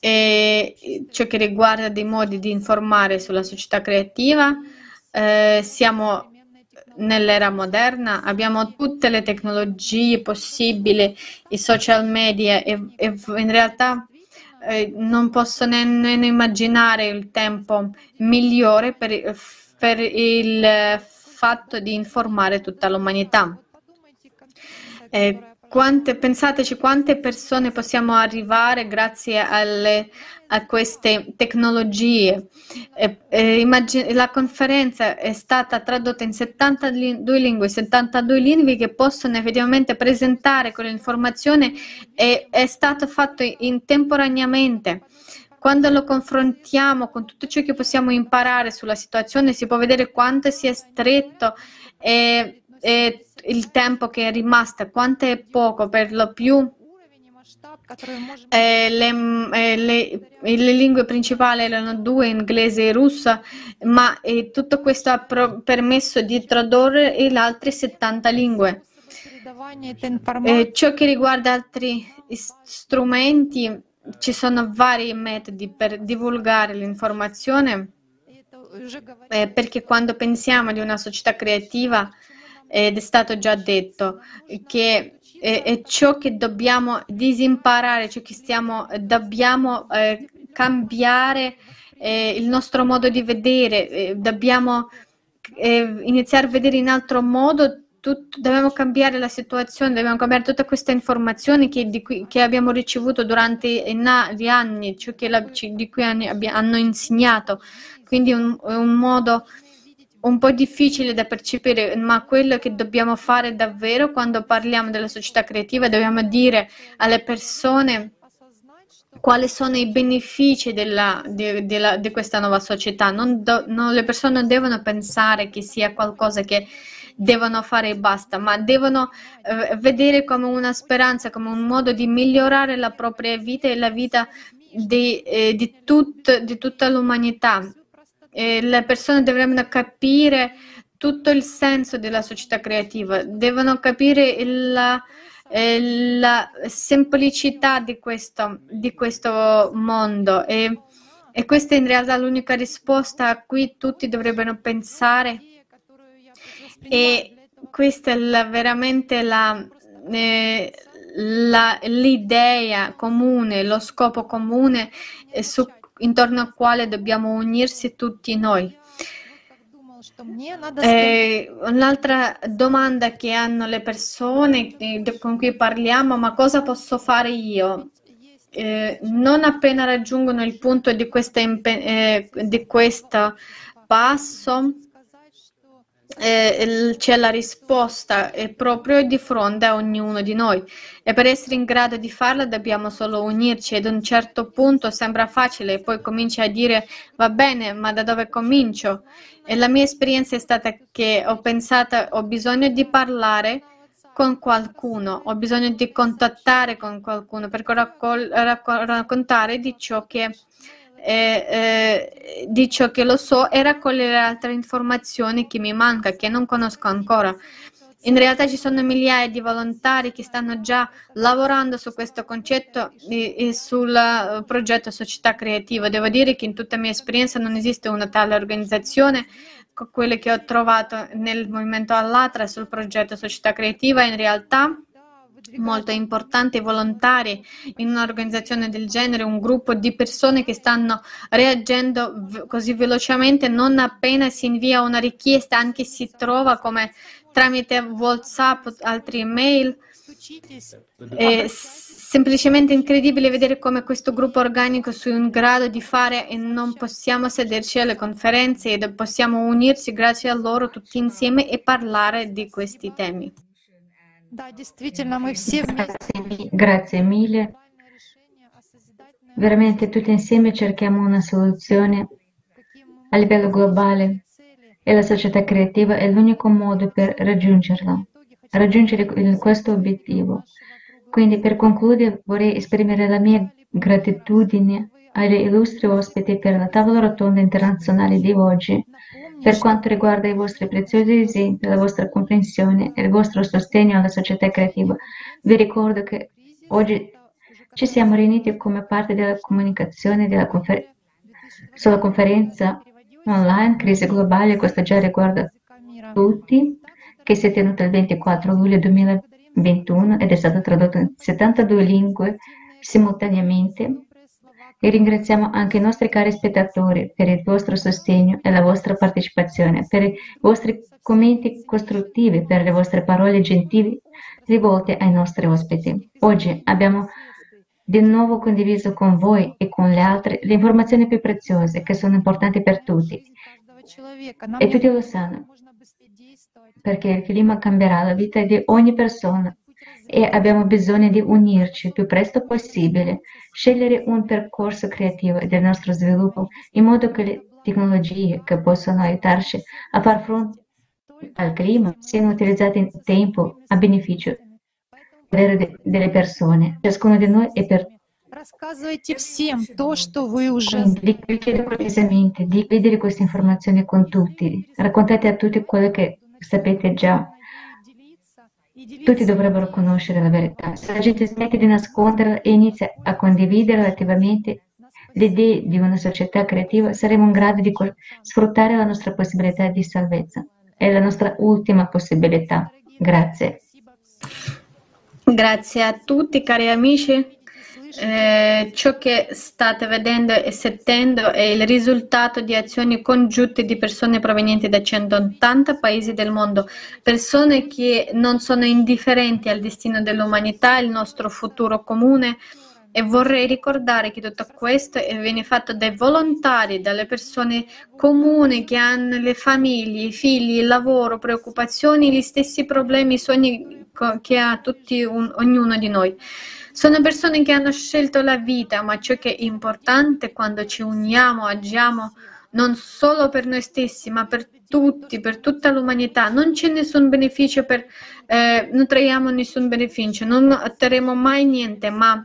E ciò che riguarda dei modi di informare sulla società creativa, eh, siamo nell'era moderna, abbiamo tutte le tecnologie possibili, i social media e, e in realtà eh, non posso nemmeno immaginare il tempo migliore per, per il fatto di informare tutta l'umanità. Eh, quante, pensateci quante persone possiamo arrivare grazie alle, a queste tecnologie. Eh, eh, immagine, la conferenza è stata tradotta in 72 lingue, 72 lingue che possono effettivamente presentare quell'informazione e è stato fatto intemporaneamente. Quando lo confrontiamo con tutto ciò che possiamo imparare sulla situazione, si può vedere quanto sia stretto e, e il tempo che è rimasto, quanto è poco per lo più. Eh, le, eh, le, le, lingue principali erano due, inglese e russa, ma eh, tutto questo ha pro- permesso di tradurre le altre 70 lingue. Eh, ciò che riguarda altri strumenti, ci sono vari metodi per divulgare l'informazione, eh, perché quando pensiamo di una società creativa, ed è stato già detto che è, è ciò che dobbiamo disimparare, ciò che stiamo, dobbiamo eh, cambiare eh, il nostro modo di vedere, eh, dobbiamo eh, iniziare a vedere in altro modo. Tutto, dobbiamo cambiare la situazione, dobbiamo cambiare tutte queste informazioni che, cui, che abbiamo ricevuto durante gli anni, ciò che la, di cui hanno, insegnato. Quindi un, un modo un po' difficile da percepire, ma quello che dobbiamo fare davvero quando parliamo della società creativa, dobbiamo dire alle persone quali sono i benefici di, questa nuova società. Non do, non, le persone non devono pensare che sia qualcosa che devono fare e basta, ma devono eh, vedere come una speranza, come un modo di migliorare la propria vita e la vita di, eh, di, tut, di tutta l'umanità eh, le persone dovrebbero capire tutto il senso della società creativa, devono capire la, eh, la semplicità di questo, di questo mondo. E, e, questa è in realtà l'unica risposta a cui tutti dovrebbero pensare. E questa è la, veramente la, eh, l'idea comune, lo scopo comune eh, su intorno al quale dobbiamo unirsi tutti noi. Eh, un'altra domanda che hanno le persone eh, con cui parliamo, ma cosa posso fare io? Eh, non appena raggiungono il punto di, questa, eh, di questo passo, c'è la risposta è proprio di fronte a ognuno di noi. E per essere in grado di farlo dobbiamo solo unirci ed a un certo punto sembra facile e poi cominci a dire va bene ma da dove comincio? E la mia esperienza è stata che ho pensato ho bisogno di parlare con qualcuno ho bisogno di contattare con qualcuno per raccol- raccol- raccontare di ciò che eh, eh, di ciò che lo so e raccogliere altre informazioni che mi manca, che non conosco ancora. In realtà ci sono migliaia di volontari che stanno già lavorando su questo concetto e, e sul uh, progetto Società Creativa. Devo dire che in tutta la mia esperienza non esiste una tale organizzazione quelle che ho trovato nel movimento Allatra sul progetto Società Creativa. In realtà molto importante, volontari in un'organizzazione del genere, un gruppo di persone che stanno reagendo così velocemente non appena si invia una richiesta, anche si trova come tramite WhatsApp, altre email. È semplicemente incredibile vedere come questo gruppo organico sia in grado di fare e non possiamo sederci alle conferenze e possiamo unirci grazie a loro tutti insieme e parlare di questi temi. Да, действительно, мы все вместе Grazie, mi- grazie mille. глобальное решение о созидательной Veramente tutti insieme cerchiamo una soluzione каким мы a livello globale цели. e la società creativa è l'unico modo per raggiungerla, итоге хочу raggiungere il- questo obiettivo. Quindi per concludere vorrei esprimere la mia gratitudine agli illustri ospiti per la tavola rotonda internazionale di oggi, напомнить, per quanto riguarda i vostri preziosi esempi, la vostra comprensione e il vostro sostegno alla società creativa, vi ricordo che oggi ci siamo riuniti come parte della comunicazione della confer- sulla conferenza online Crisi globale, questa già riguarda tutti, che si è tenuta il 24 luglio 2021 ed è stata tradotta in 72 lingue simultaneamente e ringraziamo anche i nostri cari spettatori per il vostro sostegno e la vostra partecipazione, per i vostri commenti costruttivi, per le vostre parole gentili rivolte ai nostri ospiti. Oggi abbiamo di nuovo condiviso con voi e con le altre le informazioni più preziose che sono importanti per tutti. E tutti lo sanno, perché il clima cambierà la vita di ogni persona e abbiamo bisogno di unirci il più presto possibile, scegliere un percorso creativo del nostro sviluppo in modo che le tecnologie che possono aiutarci a far fronte al clima siano utilizzate in tempo a beneficio vero de- delle persone. Ciascuno di noi è per Рассказывайте всем то, что вы уже Quindi vi vi chiedo cortesemente di condividere queste informazioni con tutti, raccontate a tutti quello che sapete già. Tutti dovrebbero conoscere la verità. Se la gente smette di nasconderla e inizia a condividere attivamente le idee di una società creativa, saremo in grado di sfruttare la nostra possibilità di salvezza. È la nostra ultima possibilità. Grazie. Grazie a tutti cari amici. Eh, ciò che state vedendo e sentendo è il risultato di azioni congiunte di persone provenienti da 180 paesi del mondo, persone che non sono indifferenti al destino dell'umanità, il nostro futuro comune. E vorrei ricordare che tutto questo viene fatto dai volontari, dalle persone comuni che hanno le famiglie, i figli, il lavoro, preoccupazioni, gli stessi problemi, i sogni che ha tutti un- ognuno di noi. Sono persone che hanno scelto la vita, ma ciò che è importante quando ci uniamo, agiamo non solo per noi stessi, ma per tutti, per tutta l'umanità. Non c'è nessun beneficio per, eh, non traiamo nessun beneficio, non otterremo mai niente, ma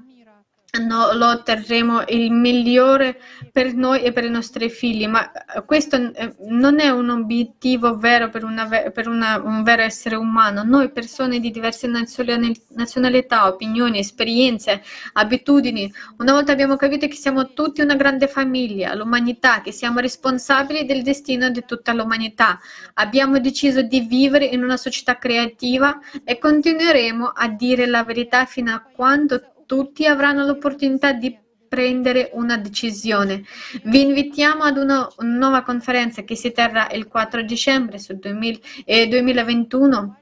no, lo otterremo il migliore per noi e per i nostri figli, ma eh, questo eh, non è un obiettivo vero per, una per una- un vero essere umano. Noi persone di diverse nazionali- nazionalità, opinioni, esperienze, abitudini, una volta abbiamo capito che siamo tutti una grande famiglia, l'umanità, che siamo responsabili del destino di tutta l'umanità. Abbiamo deciso di vivere in una società creativa e continueremo a dire la verità fino a quando tutti avranno l'opportunità di prendere una decisione. Vi invitiamo ad una, nuova conferenza che si terrà il 4 dicembre sul 2000 eh, 2021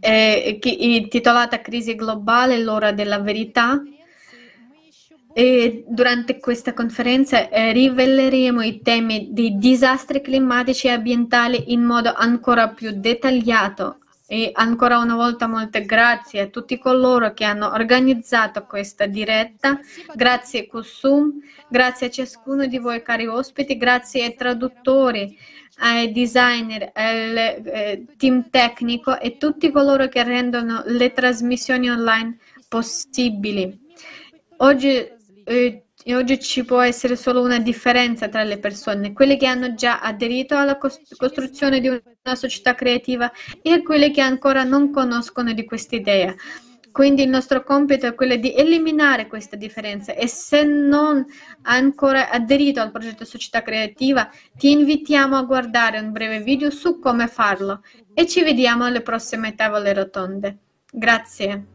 eh, che- intitolata Crisi globale, l'ora della verità. E durante questa conferenza eh, riveleremo i temi dei disastri climatici e ambientali in modo ancora più dettagliato. E ancora una volta molte grazie a tutti coloro che hanno organizzato questa diretta, grazie Kusum, grazie a ciascuno di voi cari ospiti, grazie ai traduttori, ai designer, al eh, team tecnico e tutti coloro che rendono le trasmissioni online possibili. Oggi, eh, oggi ci può essere solo una differenza tra le persone, quelle che hanno già aderito alla cos- costruzione di un una società creativa e a quelli che ancora non conoscono di questa idea. Quindi il nostro compito è quello di eliminare questa differenza e se non hai ancora aderito al progetto Società Creativa, ti invitiamo a guardare un breve video su come farlo e ci vediamo alle prossime tavole rotonde. Grazie.